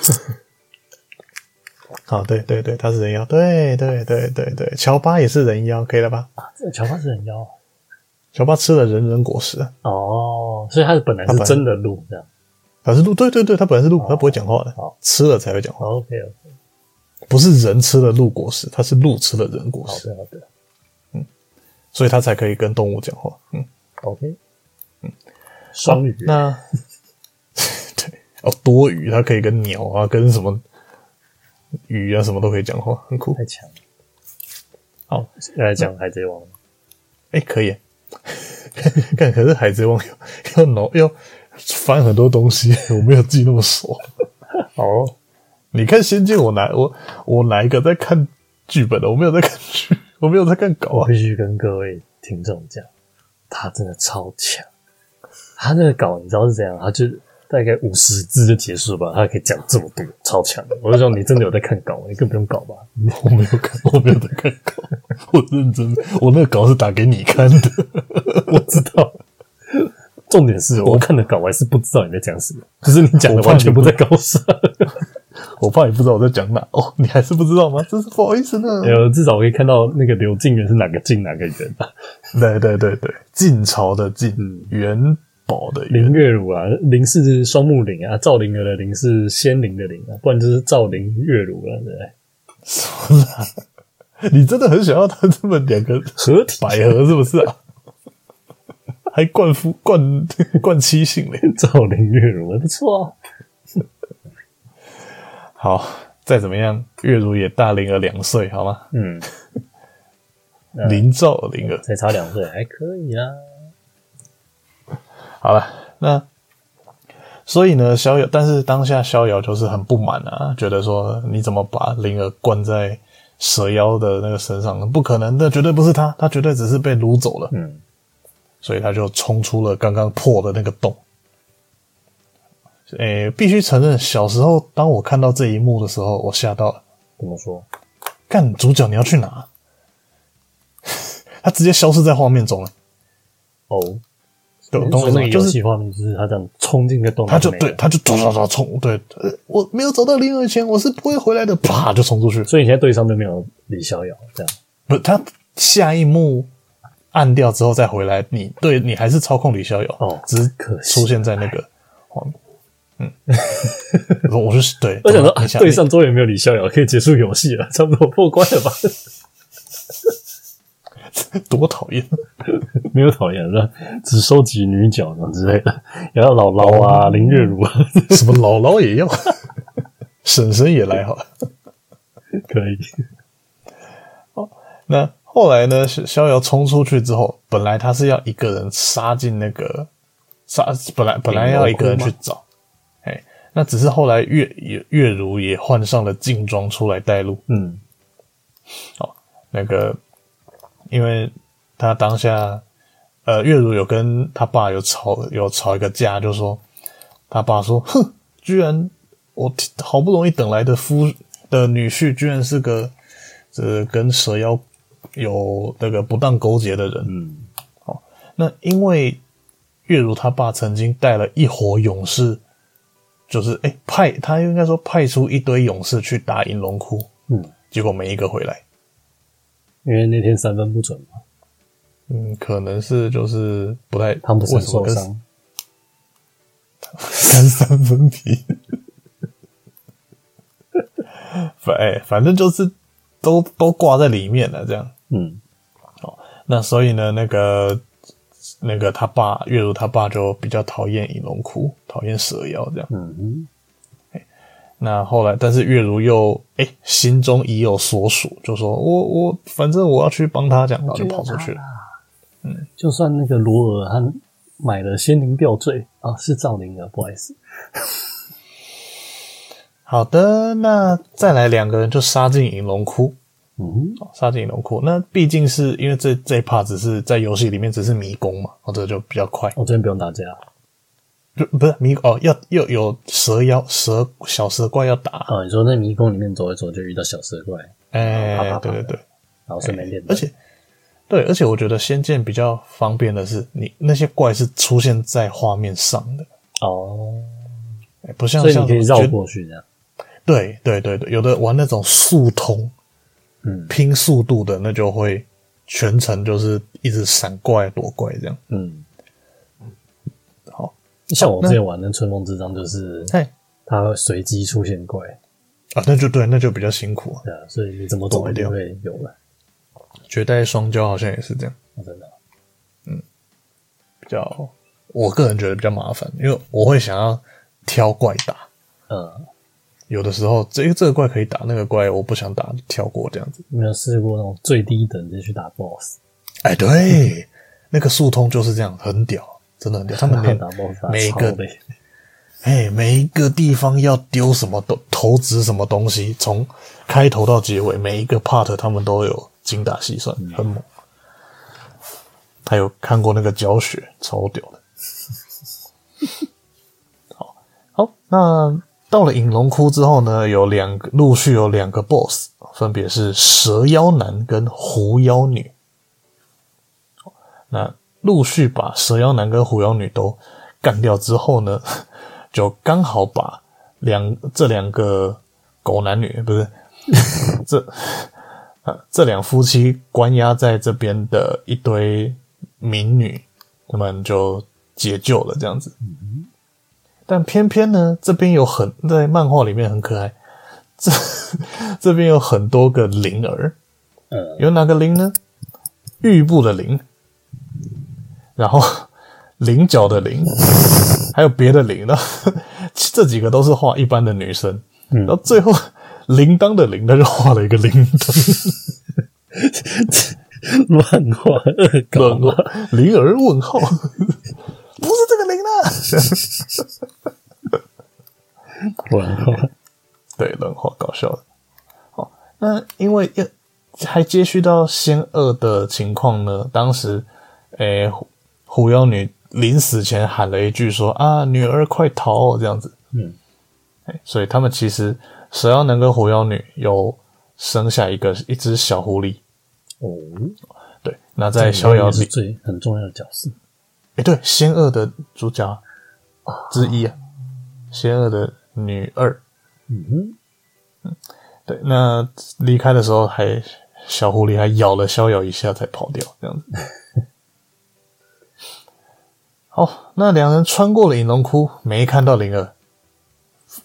好，对对对，他是人妖，对对对对对，乔巴也是人妖，可以了吧？啊，这乔巴是人妖，乔巴吃了人人果实哦，所以他是本来是真的鹿这样，他是鹿，对对对，它本来是鹿，它不会讲话的，好，吃了才会讲话。OK OK。不是人吃了鹿果实，它是鹿吃了人果实。好的，好的，嗯，所以它才可以跟动物讲话。嗯，OK，嗯，双鱼，那 *laughs* 对哦，多鱼，它可以跟鸟啊，跟什么鱼啊，什么都可以讲话，很酷，太强了。好，来讲海贼王。哎、欸，可以，*laughs* 看，可是海贼王要要脑要翻很多东西，*laughs* 我没有记那么熟。*laughs* 好。你看《仙剑》，我哪我我哪一个在看剧本的？我没有在看剧，*laughs* 我没有在看稿啊！我必须跟各位听众讲，他真的超强。他那个稿你知道是怎样？他就大概五十字就结束吧，他可以讲这么多，超强。我就说你真的有在看稿，你更不用搞吧？我没有看，我没有在看稿，我认真，我那个稿是打给你看的，我知道。重点是我看的稿，我还是不知道你在讲什么，*laughs* 可是你讲的完全不在稿上。*laughs* 我怕你不知道我在讲哪哦，你还是不知道吗？真是不好意思呢。有至少我可以看到那个柳靖元是哪个靖哪个元啊？对对对对，晋朝的晋，元宝的元。林月如啊，林是双木林啊，赵灵儿的林是仙灵的灵啊，不然就是赵灵月如了，对不对？什么啊？你真的很想要他这么两个合体百合是不是啊？还冠夫冠冠妻姓嘞，*laughs* 赵灵月如还不错啊。*laughs* 好，再怎么样，月如也大灵儿两岁，好吗？嗯，*laughs* 林赵灵儿才差两岁，还可以啦。好了，那所以呢，逍遥，但是当下逍遥就是很不满啊，觉得说你怎么把灵儿关在蛇妖的那个身上呢？不可能的，绝对不是他，他绝对只是被掳走了。嗯，所以他就冲出了刚刚破的那个洞。诶、欸，必须承认，小时候当我看到这一幕的时候，我吓到了。怎么说？干，主角你要去哪？*laughs* 他直接消失在画面中了。哦。所以那个游戏画面就是他这样冲进个洞，他就对，他就唰唰唰冲，对，我没有找到灵儿前，我是不会回来的，啪就冲出去。所以你现在对上都没有李逍遥，这样不？他下一幕暗掉之后再回来，你对你还是操控李逍遥哦，只是可出现在那个画面。嗯，*laughs* 我说是对，我想说啊，对上周也没有李逍遥，可以结束游戏了，差不多破关了吧？*laughs* 多讨厌！*laughs* 没有讨厌？只收集女角呢之类的，然后姥姥啊、林月如啊，什么姥姥也要，婶婶也来好了，可以。哦，那后来呢？逍遥冲出去之后，本来他是要一个人杀进那个杀，本来本来要一个人去找，哎，那只是后来月月月如也换上了劲装出来带路，嗯，哦，那个。因为他当下，呃，月如有跟他爸有吵，有吵一个架，就说他爸说：“哼，居然我好不容易等来的夫的女婿，居然是个这跟蛇妖有那个不当勾结的人。”嗯，好，那因为月如他爸曾经带了一伙勇士，就是哎派他应该说派出一堆勇士去打银龙窟，嗯，结果没一个回来。因为那天三分不准嘛，嗯，可能是就是不太，他们不是受伤，三三分皮，*laughs* 反哎，反正就是都都挂在里面了，这样，嗯，哦，那所以呢，那个那个他爸月如他爸就比较讨厌银龙窟，讨厌蛇妖这样，嗯嗯。那后来，但是月如又哎、欸，心中已有所属，就说我我反正我要去帮他，这样，然后就跑出去了。嗯，就算那个罗尔他买了仙灵吊坠啊，是赵灵儿，不好意思。好的，那再来两个人就杀进银龙窟。嗯，杀进银龙窟。那毕竟是因为这这一 part 只是在游戏里面只是迷宫嘛，或者就比较快。我这边不用打架。就不是迷哦，要又有蛇妖、蛇小蛇怪要打哦。你说那迷宫里面走一走就遇到小蛇怪，哎、欸，对对对，然后顺便练。而且，对，而且我觉得仙剑比较方便的是，你那些怪是出现在画面上的哦，不像像你可以绕过去这样。对对对对，有的玩那种速通，嗯，拼速度的，那就会全程就是一直闪怪躲怪这样，嗯。好。像我之前玩的《春风之章》，就是，它会随机出现怪啊，那就对，那就比较辛苦啊。对啊，所以你怎么躲一定会有了。绝代双骄好像也是这样，真的，嗯，比较，我个人觉得比较麻烦，因为我会想要挑怪打，嗯，有的时候这个这个怪可以打，那个怪我不想打，跳过这样子。没有试过那种最低等级去打 BOSS？哎，对，那个速通就是这样，很屌。真的很屌，他们连每一个哎，每一个地方要丢什么都投掷什么东西，从开头到结尾，每一个 part 他们都有精打细算，很猛。还有看过那个教学，超屌的。*laughs* 好，好，那到了隐龙窟之后呢，有两个陆续有两个 boss，分别是蛇妖男跟狐妖女。那。陆续把蛇妖男跟狐妖女都干掉之后呢，*laughs* 就刚好把两这两个狗男女不是这啊这两夫妻关押在这边的一堆民女，他们就解救了这样子。但偏偏呢，这边有很在漫画里面很可爱，这 *laughs* 这边有很多个灵儿，有哪个灵呢？玉部的灵。然后菱角的菱，还有别的菱呢，*laughs* 这几个都是画一般的女生。嗯，然后最后铃铛的铃，他就画了一个铃铛，*laughs* 乱画，乱画，灵儿问号，不是这个零了。冷话，对，冷话搞笑的。好，那因为要还接续到仙二的情况呢，当时，诶、欸，狐妖女临死前喊了一句说：“啊，女儿快逃！”这样子，嗯，所以他们其实蛇妖男跟狐妖女有生下一个一只小狐狸。哦，对，那在逍遥里最很重要的角色。诶，对，仙二的主角之一啊，仙二的女二，嗯哼，嗯，对，那离开的时候还小狐狸还咬了逍遥一下才跑掉，这样子。*laughs* 好，那两人穿过了隐龙窟，没看到灵儿，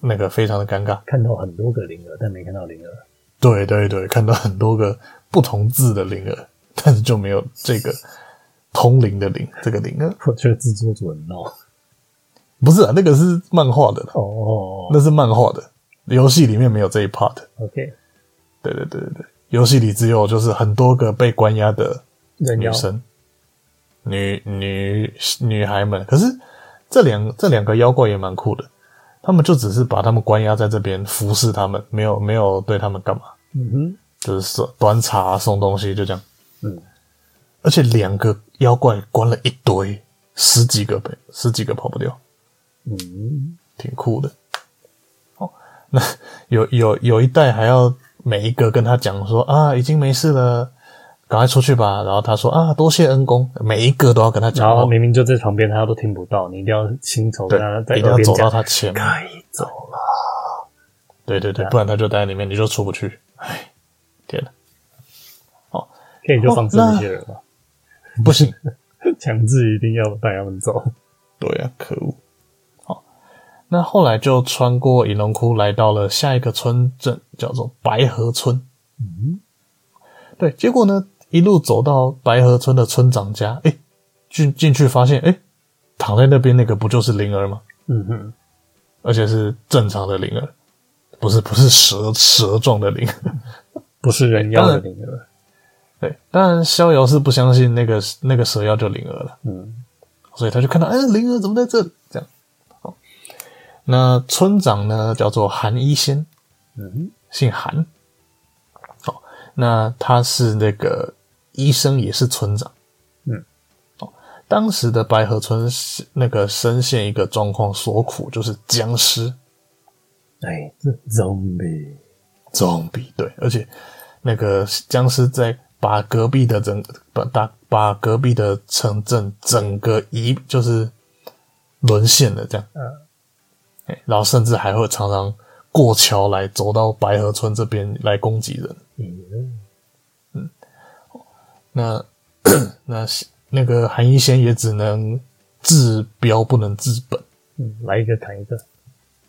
那个非常的尴尬。看到很多个灵儿，但没看到灵儿。对对对，看到很多个不同字的灵儿，但是就没有这个。通灵的灵，这个灵啊？我觉得制作组很闹。不是啊，那个是漫画的哦，oh. 那是漫画的，游戏里面没有这一 part。OK，对对对对对，游戏里只有就是很多个被关押的女生、女女女孩们。可是这两这两个妖怪也蛮酷的，他们就只是把他们关押在这边服侍他们，没有没有对他们干嘛。嗯哼，就是端茶送东西，就这样。嗯。而且两个妖怪关了一堆，十几个呗，十几个跑不掉，嗯，挺酷的。哦，那有有有一代还要每一个跟他讲说啊，已经没事了，赶快出去吧。然后他说啊，多谢恩公，每一个都要跟他讲。然后明明就在旁边，他都听不到，你一定要亲手跟他对，一定要走到他前面，可以走了。对对对，不然他就待在里面，你就出不去。哎，天哪！哦，可以就放置这些人吧。不行，*laughs* 强制一定要带他们走。对啊，可恶！好，那后来就穿过隐龙窟，来到了下一个村镇，叫做白河村。嗯，对。结果呢，一路走到白河村的村长家，诶，进进去发现，诶，躺在那边那个不就是灵儿吗？嗯哼，而且是正常的灵儿，不是不是蛇蛇状的灵，不是人妖的灵儿。对，当然逍遥是不相信那个那个蛇妖就灵儿了，嗯，所以他就看到，哎，灵儿怎么在这里？这样，好，那村长呢叫做韩一仙，嗯，姓韩，好，那他是那个医生，也是村长，嗯，哦，当时的白河村是那个深陷一个状况所苦，就是僵尸，哎，这 zombie，zombie，对，而且那个僵尸在。把隔壁的整把大把隔壁的城镇整个一就是沦陷了这样，嗯，然后甚至还会常常过桥来走到白河村这边来攻击人，嗯。嗯，那那那个韩一仙也只能治标不能治本，嗯，来一个砍一个，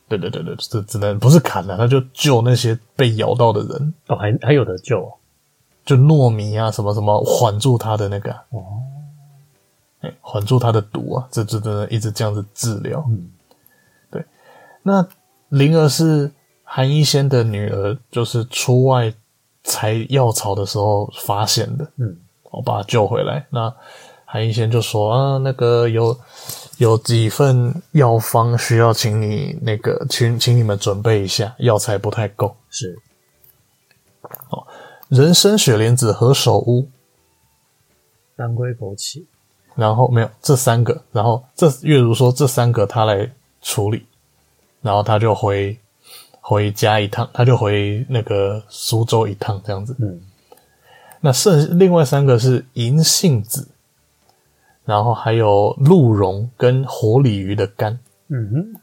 对对对对，只只能不是砍了，他就救那些被咬到的人，哦，还还有的救。就糯米啊，什么什么缓住他的那个哦，哎，缓住他的毒啊，这这真的一直这样子治疗。嗯，对。那灵儿是韩一仙的女儿，就是出外采药草的时候发现的。嗯，我把她救回来。那韩一仙就说啊，那个有有几份药方需要请你那个请请你们准备一下，药材不太够。是，哦。人参、雪莲子何首乌，当归、枸杞，然后没有这三个，然后这月如说这三个他来处理，然后他就回回家一趟，他就回那个苏州一趟这样子。嗯，那剩另外三个是银杏子，然后还有鹿茸跟活鲤鱼的肝。嗯哼。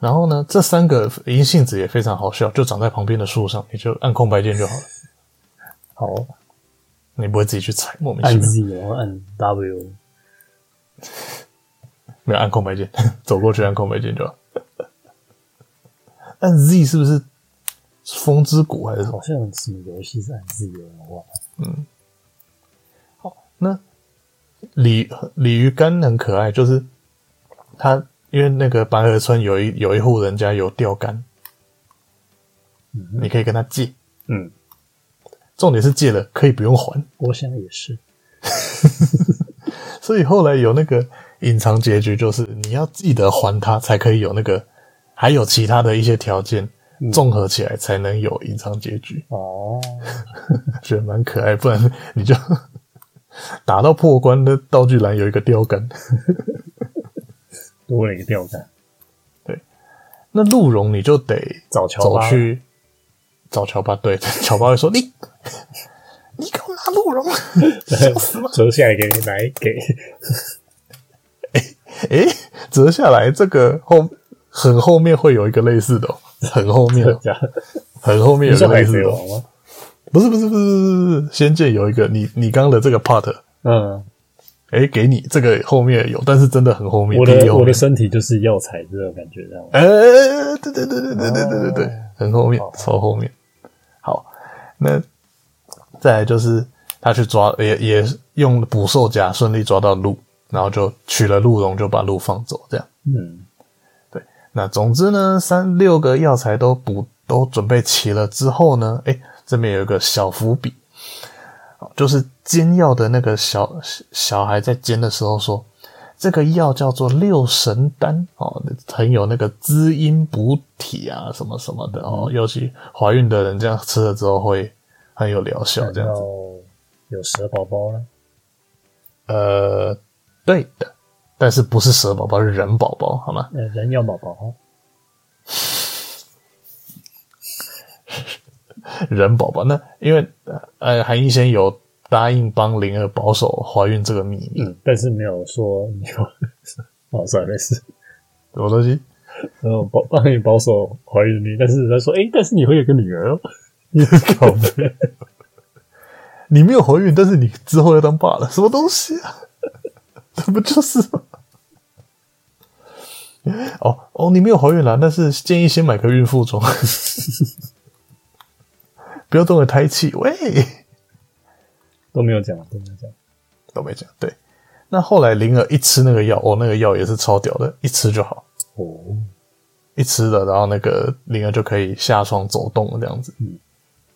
然后呢，这三个银杏子也非常好笑，就长在旁边的树上，你就按空白键就好了。*laughs* 好，你不会自己去踩，莫名其妙。按 Z，然后按 W，*laughs* 没有按空白键，*laughs* 走过去按空白键就好。按 Z 是不是风之谷还是什么？好像什么游戏是按 Z 的，我忘了。嗯，好，那鲤鲤鱼干很可爱，就是它。因为那个白河村有一有一户人家有钓竿，嗯，你可以跟他借，嗯，重点是借了可以不用还。我想也是，*laughs* 所以后来有那个隐藏结局，就是你要记得还他，才可以有那个还有其他的一些条件综合起来才能有隐藏结局。哦，*laughs* 觉得蛮可爱，不然你就 *laughs* 打到破关的道具栏有一个钓竿，多了一个钓竿。对，那鹿茸你就得找乔巴去找乔巴，对，*laughs* 乔巴会说你。你给我拿鹿茸，笑死了！*laughs* 折下来给你来给，*laughs* 哎折下来这个后很后面会有一个类似的、喔，很后面、喔，很后面有一个类似的、喔，不是不是不是不是不是，仙剑有一个你你刚刚的这个 part，嗯，哎、欸，给你这个后面有，但是真的很后面。我的我的身体就是药材这种感觉，这样。哎、欸，对对对对对对对对对，很后面，超后面。好，那。再来就是他去抓，也也用捕兽夹顺利抓到鹿，然后就取了鹿茸，就把鹿放走，这样。嗯，对。那总之呢，三六个药材都补都准备齐了之后呢，诶，这边有一个小伏笔，就是煎药的那个小小孩在煎的时候说，这个药叫做六神丹哦，很有那个滋阴补体啊，什么什么的哦，尤其怀孕的人这样吃了之后会。很有疗效，这样子。有蛇宝宝呢？呃，对的，但是不是蛇宝宝，是人宝宝，好吗？呃，人药宝宝。*laughs* 人宝宝，那因为呃，韩医生有答应帮灵儿保守怀孕这个秘密，嗯，但是没有说你有。*laughs* 哦，算了，没事。什么东西？然后帮帮你保守怀孕秘密，但是他说，诶、欸，但是你会有个女儿哦。你搞的！你没有怀孕，但是你之后要当爸了，什么东西啊？这不就是吗？哦哦，你没有怀孕啦，但是建议先买个孕妇装，*laughs* 不要动了胎气。喂，都没有讲，都没有讲，都没讲。对，那后来灵儿一吃那个药，哦，那个药也是超屌的，一吃就好。哦，一吃了，然后那个灵儿就可以下床走动了，这样子。嗯。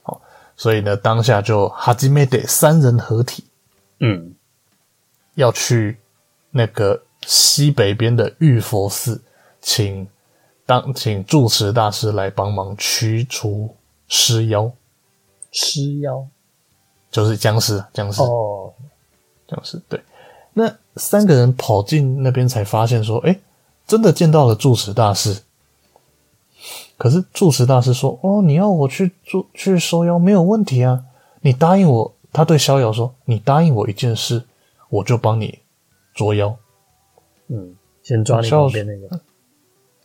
好所以呢，当下就哈基梅得三人合体，嗯，要去那个西北边的玉佛寺，请当请住持大师来帮忙驱除尸妖。尸妖就是僵尸，僵尸哦，僵尸。对，那三个人跑进那边，才发现说，哎，真的见到了住持大师。可是住持大师说：“哦，你要我去做去收妖没有问题啊，你答应我。”他对逍遥说：“你答应我一件事，我就帮你捉妖。”嗯，先抓你旁边那个，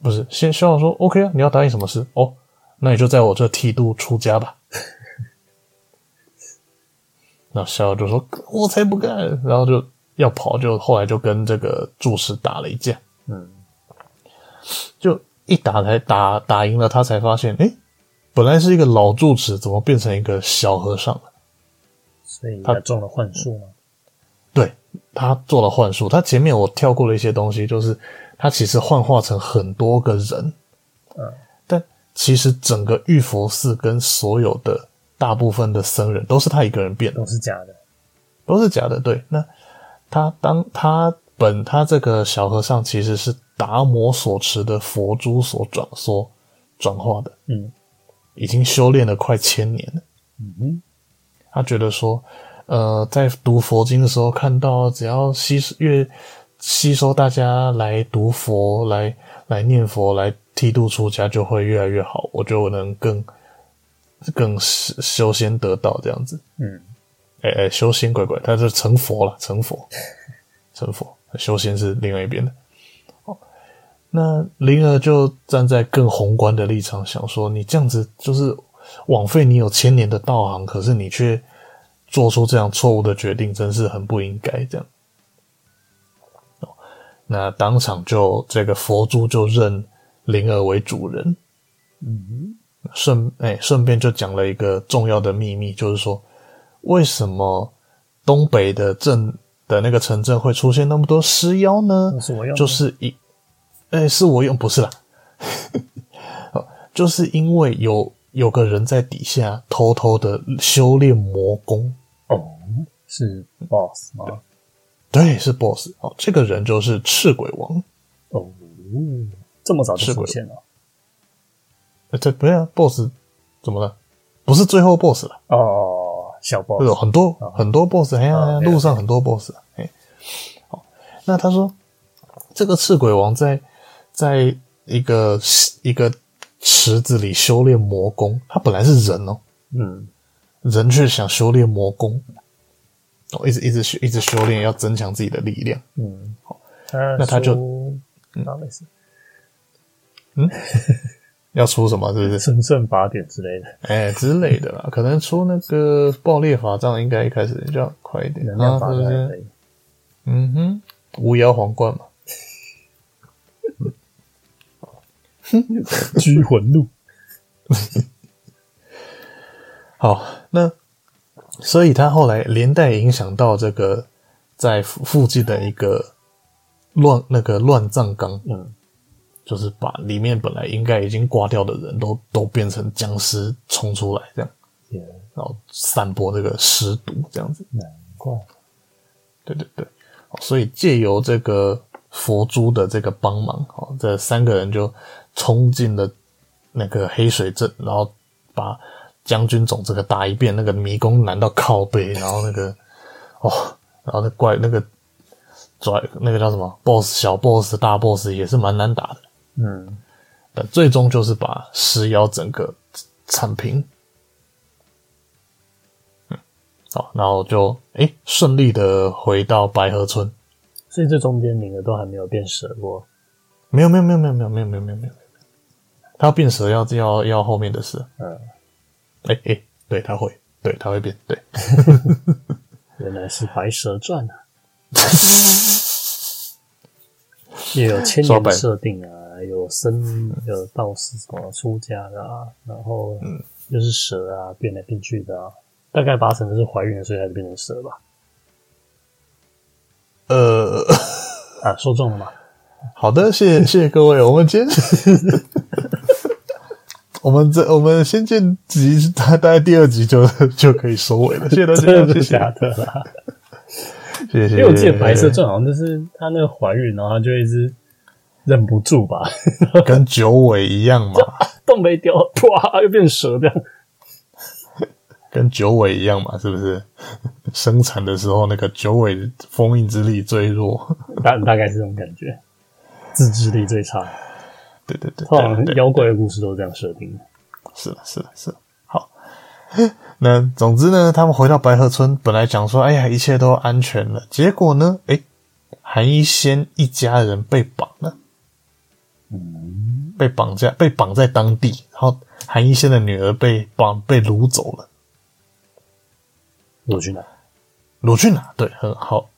不是先逍遥说：“OK 啊，你要答应什么事？哦，那你就在我这剃度出家吧。”那逍遥就说：“我才不干！”然后就要跑，就后来就跟这个住持打了一架。嗯，就。一打才打打赢了，他才发现，诶，本来是一个老住持，怎么变成一个小和尚了？所以他中了幻术吗？对，他做了幻术。他前面我跳过了一些东西，就是他其实幻化成很多个人，嗯，但其实整个玉佛寺跟所有的大部分的僧人都是他一个人变的，都是假的，都是假的。对，那他当他本他这个小和尚其实是。达摩所持的佛珠所转所转化的，嗯，已经修炼了快千年了，嗯哼，他觉得说，呃，在读佛经的时候，看到只要吸越吸收大家来读佛，来来念佛，来剃度出家，就会越来越好，我觉得我能更更修仙得道这样子，嗯，哎哎，修仙乖乖，他是成佛了，成佛，*laughs* 成佛，修仙是另外一边的。那灵儿就站在更宏观的立场想说：“你这样子就是枉费你有千年的道行，可是你却做出这样错误的决定，真是很不应该这样。”那当场就这个佛珠就认灵儿为主人。嗯，顺哎，顺便就讲了一个重要的秘密，就是说为什么东北的镇的那个城镇会出现那么多尸妖呢？就是一。哎、欸，是我用，不是啦，*laughs* 就是因为有有个人在底下偷偷的修炼魔功哦，是 boss 吗？对，是 boss 哦，这个人就是赤鬼王哦，这么早就出现了，呃，这不是啊，BOSS 怎么了？不是最后 BOSS 了哦，小 BOSS 有很多、哦、很多 BOSS，哎呀，哦、路上很多 BOSS，哎，好，那他说这个赤鬼王在在一个一个池子里修炼魔功，他本来是人哦，嗯，人却想修炼魔功，哦，一直一直修一直修炼，要增强自己的力量，嗯，好，那他就，嗯，没事，嗯。要出什么？是不是神圣法典之类的？哎、欸，之类的啦。*laughs* 可能出那个爆裂法杖，应该一开始就要快一点。能量法杖。嗯哼，无妖皇冠嘛。哼，拘魂录。好，那所以他后来连带影响到这个在附近的一个乱那个乱葬岗。嗯。就是把里面本来应该已经挂掉的人都都变成僵尸冲出来，这样.然后散播这个尸毒，这样子。难怪。对对对，所以借由这个佛珠的这个帮忙，哦，这三个人就冲进了那个黑水镇，然后把将军总这个打一遍，那个迷宫难到靠背，然后那个哦，然后那怪那个拽那个叫什么 boss 小 boss 大 boss 也是蛮难打的。嗯，但最终就是把石妖整个铲平。嗯，好，然后就哎顺利的回到白河村。所以这中间名额都还没有变蛇过？没有，没有，没有，没有，没有，没有，没有，没有，没有。他要变蛇要要要后面的事。嗯，诶诶，对，他会，对，他会变，对。*laughs* *laughs* 原来是白蛇传啊！*laughs* 也有千年设定啊。有僧，有道士什么出家的啊，然后嗯，又是蛇啊，变来变去的啊，大概八成都是怀孕了，所以才变成蛇吧。呃，啊，说中了吗？好的，谢谢谢谢各位，我们今天，*laughs* 我们这我们仙剑集，大概第二集就就可以收尾了，谢谢大家，谢谢假的啦，谢谢，因为我记得白蛇传好像就是她那个怀孕，然后她就一直。忍不住吧，*laughs* 跟九尾一样嘛，都没掉，哇，又变蛇这样，跟九尾一样嘛，是不是？生产的时候那个九尾封印之力最弱，大大概是这种感觉，自制力最差。对对对，妖怪的故事都是这样设定的。是的，是的，是的。好，*laughs* 那总之呢，他们回到白河村，本来讲说，哎呀，一切都安全了，结果呢，哎，韩一仙一家人被绑了。嗯，被绑架，被绑在当地，然后韩一仙的女儿被绑，被掳走了。掳去哪？掳去哪？对，很好，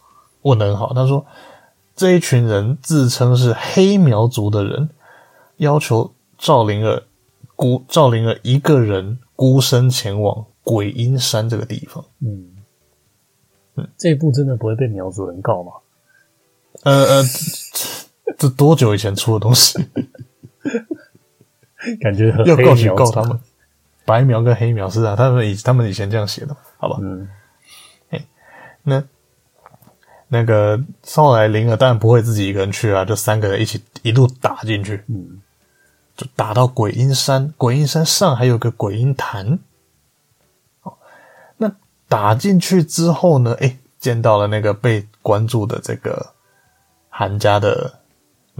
问的很好。他说，这一群人自称是黑苗族的人，要求赵灵儿孤赵灵儿一个人孤身前往鬼阴山这个地方。嗯嗯，这一步真的不会被苗族人告吗？呃呃。*laughs* 这多久以前出的东西？*laughs* 感觉要告去告他们，白描跟黑描是啊，他们以他们以前这样写的，好吧？嗯，哎，那那个后来灵儿当然不会自己一个人去啊，就三个人一起一路打进去，嗯，就打到鬼阴山，鬼阴山上还有个鬼阴潭。哦，那打进去之后呢？哎，见到了那个被关注的这个韩家的。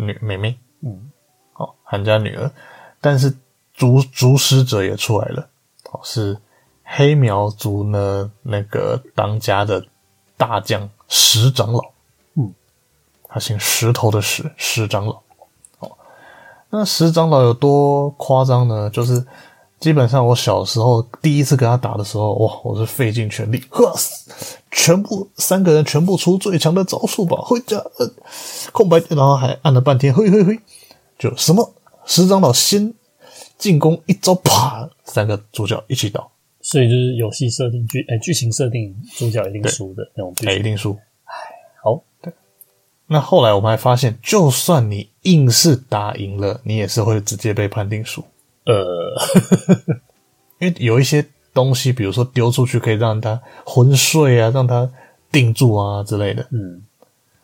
女妹妹，嗯，哦，韩家女儿，但是族族使者也出来了，哦，是黑苗族呢那个当家的大将石长老，嗯，他姓石头的石，石长老，哦，那石长老有多夸张呢？就是基本上我小时候第一次跟他打的时候，哇，我是费尽全力，呵，全部三个人全部出最强的招数吧，回家，呃。空白，然后还按了半天，嘿嘿嘿，就什么石长老先进攻一招，啪，三个主角一起倒，所以就是游戏设定剧，哎，剧情设定主角一定输的那种剧情，哎，一定输。哎，好，对。那后来我们还发现，就算你硬是打赢了，你也是会直接被判定输。呃，*laughs* 因为有一些东西，比如说丢出去可以让他昏睡啊，让他定住啊之类的，嗯。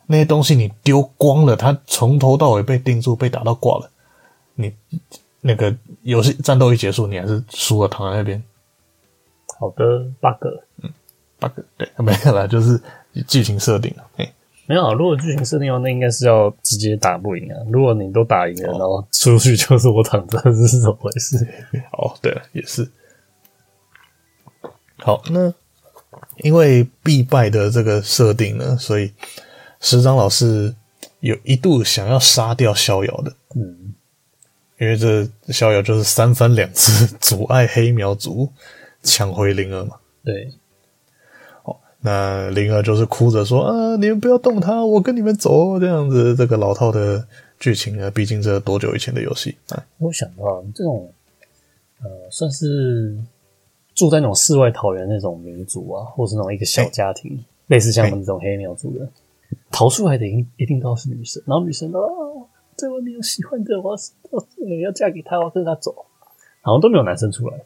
那些东西你丢光了，他从头到尾被定住，被打到挂了。你那个游戏战斗一结束，你还是输了，躺在那边。好的，bug，嗯，bug，对，*laughs* 没有啦，就是剧情设定了，嘿，没有啊。如果剧情设定的话，那应该是要直接打不赢啊。如果你都打赢了，哦、然后出去就是我躺着，这 *laughs* 是怎么回事？哦，对了，也是。好，那因为必败的这个设定呢，所以师长老是有一度想要杀掉逍遥的，嗯，因为这逍遥就是三番两次阻碍黑苗族。抢回灵儿嘛？对，哦，那灵儿就是哭着说：“啊，你们不要动他，我跟你们走。”这样子，这个老套的剧情啊，毕竟这多久以前的游戏啊？我想到这种，呃，算是住在那种世外桃源那种民族啊，或是那种一个小家庭，欸、类似像我们这种黑苗族的，欸、逃出来的一一定都是女生，然后女生都哦，在外面有喜欢的，我要嫁给他，我要跟他走，好像都没有男生出来。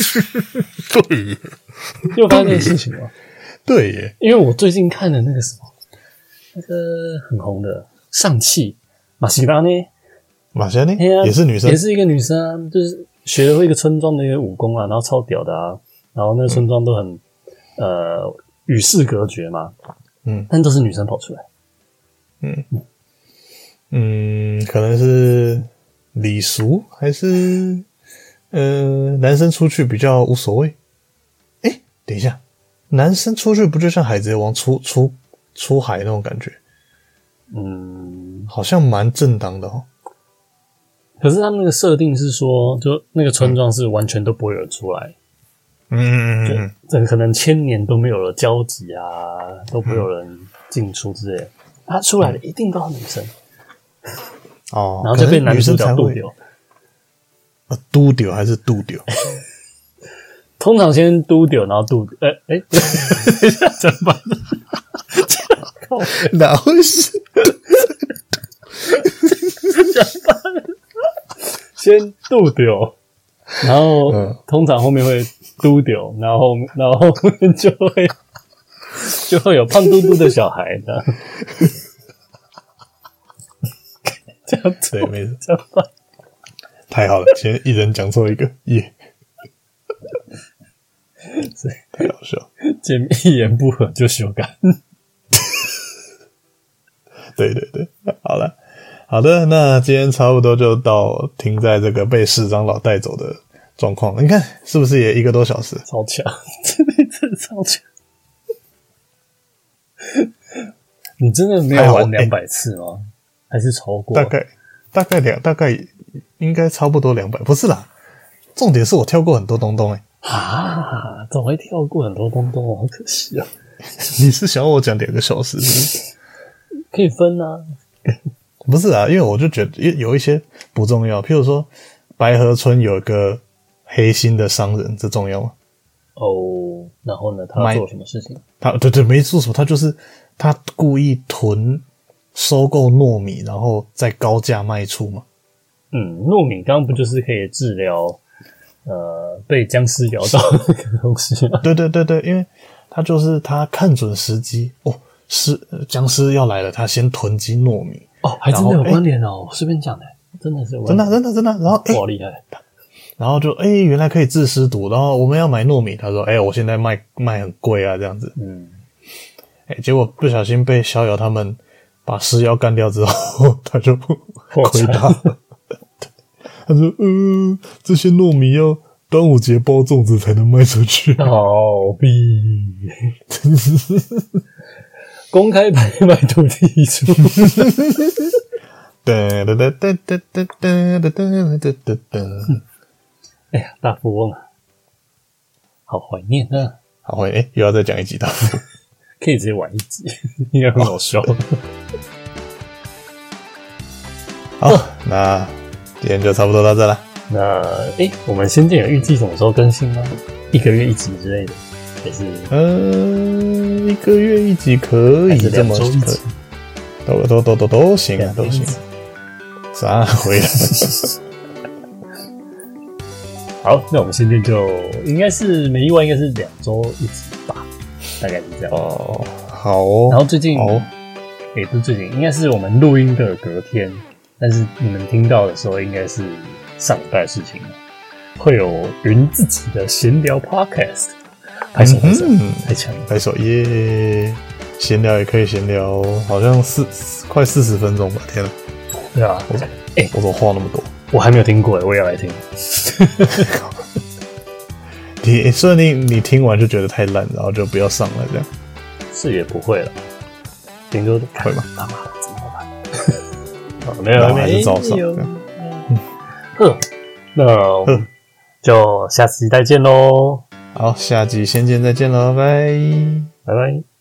*laughs* 对。耶，你有发现这件事情吗？对。耶，因为我最近看的那个什么，那个很红的上汽玛西拉呢，玛西拉呢，也是女生，也是一个女生啊，就是学了一个村庄的一个武功啊，然后超屌的啊，然后那个村庄都很、嗯、呃与世隔绝嘛，嗯，但都是女生跑出来，嗯。嗯，可能是礼俗还是？呃，男生出去比较无所谓。哎，等一下，男生出去不就像海贼王出出出海那种感觉？嗯，好像蛮正当的哦。可是他们那个设定是说，就那个村庄是完全都不会有人出来。嗯嗯嗯，这可能千年都没有了交集啊，都不会有人进出之类的。他出来的一定都是女生。哦，然后就被男主角渡掉。嘟丢还是嘟丢？通常先嘟丢，然后嘟丢。哎、欸、哎，等一下怎么办？哪回事？怎么办？先嘟丢，然后、嗯、通常后面会嘟丢，然后然后后面就会就会有胖嘟嘟的小孩的。这样子 *laughs* 对，没错，这样办。太好了，先一人讲错一个，耶、yeah！太好笑，见面一言不合就修改。*laughs* 对对对，好了，好的，那今天差不多就到停在这个被市长老带走的状况。你看是不是也一个多小时？超强，*laughs* 真的真的超强！你真的没有玩两百次吗？欸、还是超过？大概大概两大概。应该差不多两百，不是啦。重点是我跳过很多东东哎、欸，啊，怎么会跳过很多东东？好可惜啊！你是想要我讲两个小时是不是？可以分啊，不是啊，因为我就觉得有有一些不重要，譬如说白河村有一个黑心的商人，这重要吗？哦，然后呢，他做什么事情？他对对，没做什么，他就是他故意囤收购糯米，然后再高价卖出嘛。嗯，糯米刚刚不就是可以治疗呃被僵尸咬到的那个东西吗？对对对对，因为他就是他看准时机哦，是僵尸要来了，他先囤积糯米。哦，还真的有关联哦，随便讲的，真的是真的真的真的，然后哎，好厉害，然后就哎，原来可以治尸毒，然后我们要买糯米，他说哎，我现在卖卖很贵啊，这样子，嗯，哎，结果不小心被逍遥他们把尸妖干掉之后，*laughs* 他就亏大了。他说：“嗯、呃，这些糯米要端午节包粽子才能卖出去。”好逼！公开拍卖土地出。哒哒哒哒哒哒哒哒哒哒哒哒。哎呀，大富翁啊，好怀念啊！好怀念，又要再讲一集大富翁，可以直接玩一集，*laughs* 应该很好笑。好，那。今天就差不多到这了。那诶、欸，我们仙剑有预计什么时候更新吗？一个月一集之类的，还是？嗯、呃，一个月一集可以这么可，都都都都都行啊，都行。啥回来？好，那我们仙剑就应该是没意外，应该是两周一集吧，大概是这样。哦，好哦。然后最近，哦，也不是最近，应该是我们录音的隔天。但是你们听到的时候，应该是上礼拜的事情了。会有云自己的闲聊 Podcast，拍手拍手，太强了，拍手耶！闲聊也可以闲聊，好像四快四十分钟吧，天啊！对啊，我哎，我怎么话那么多？我还没有听过哎，我也要来听。*laughs* 你说你你听完就觉得太烂，然后就不要上了，这样是也不会了，顶多会吗？好？没有，还是早上。呵，那就下期再见喽。好，下集先见再见喽，拜拜，拜拜。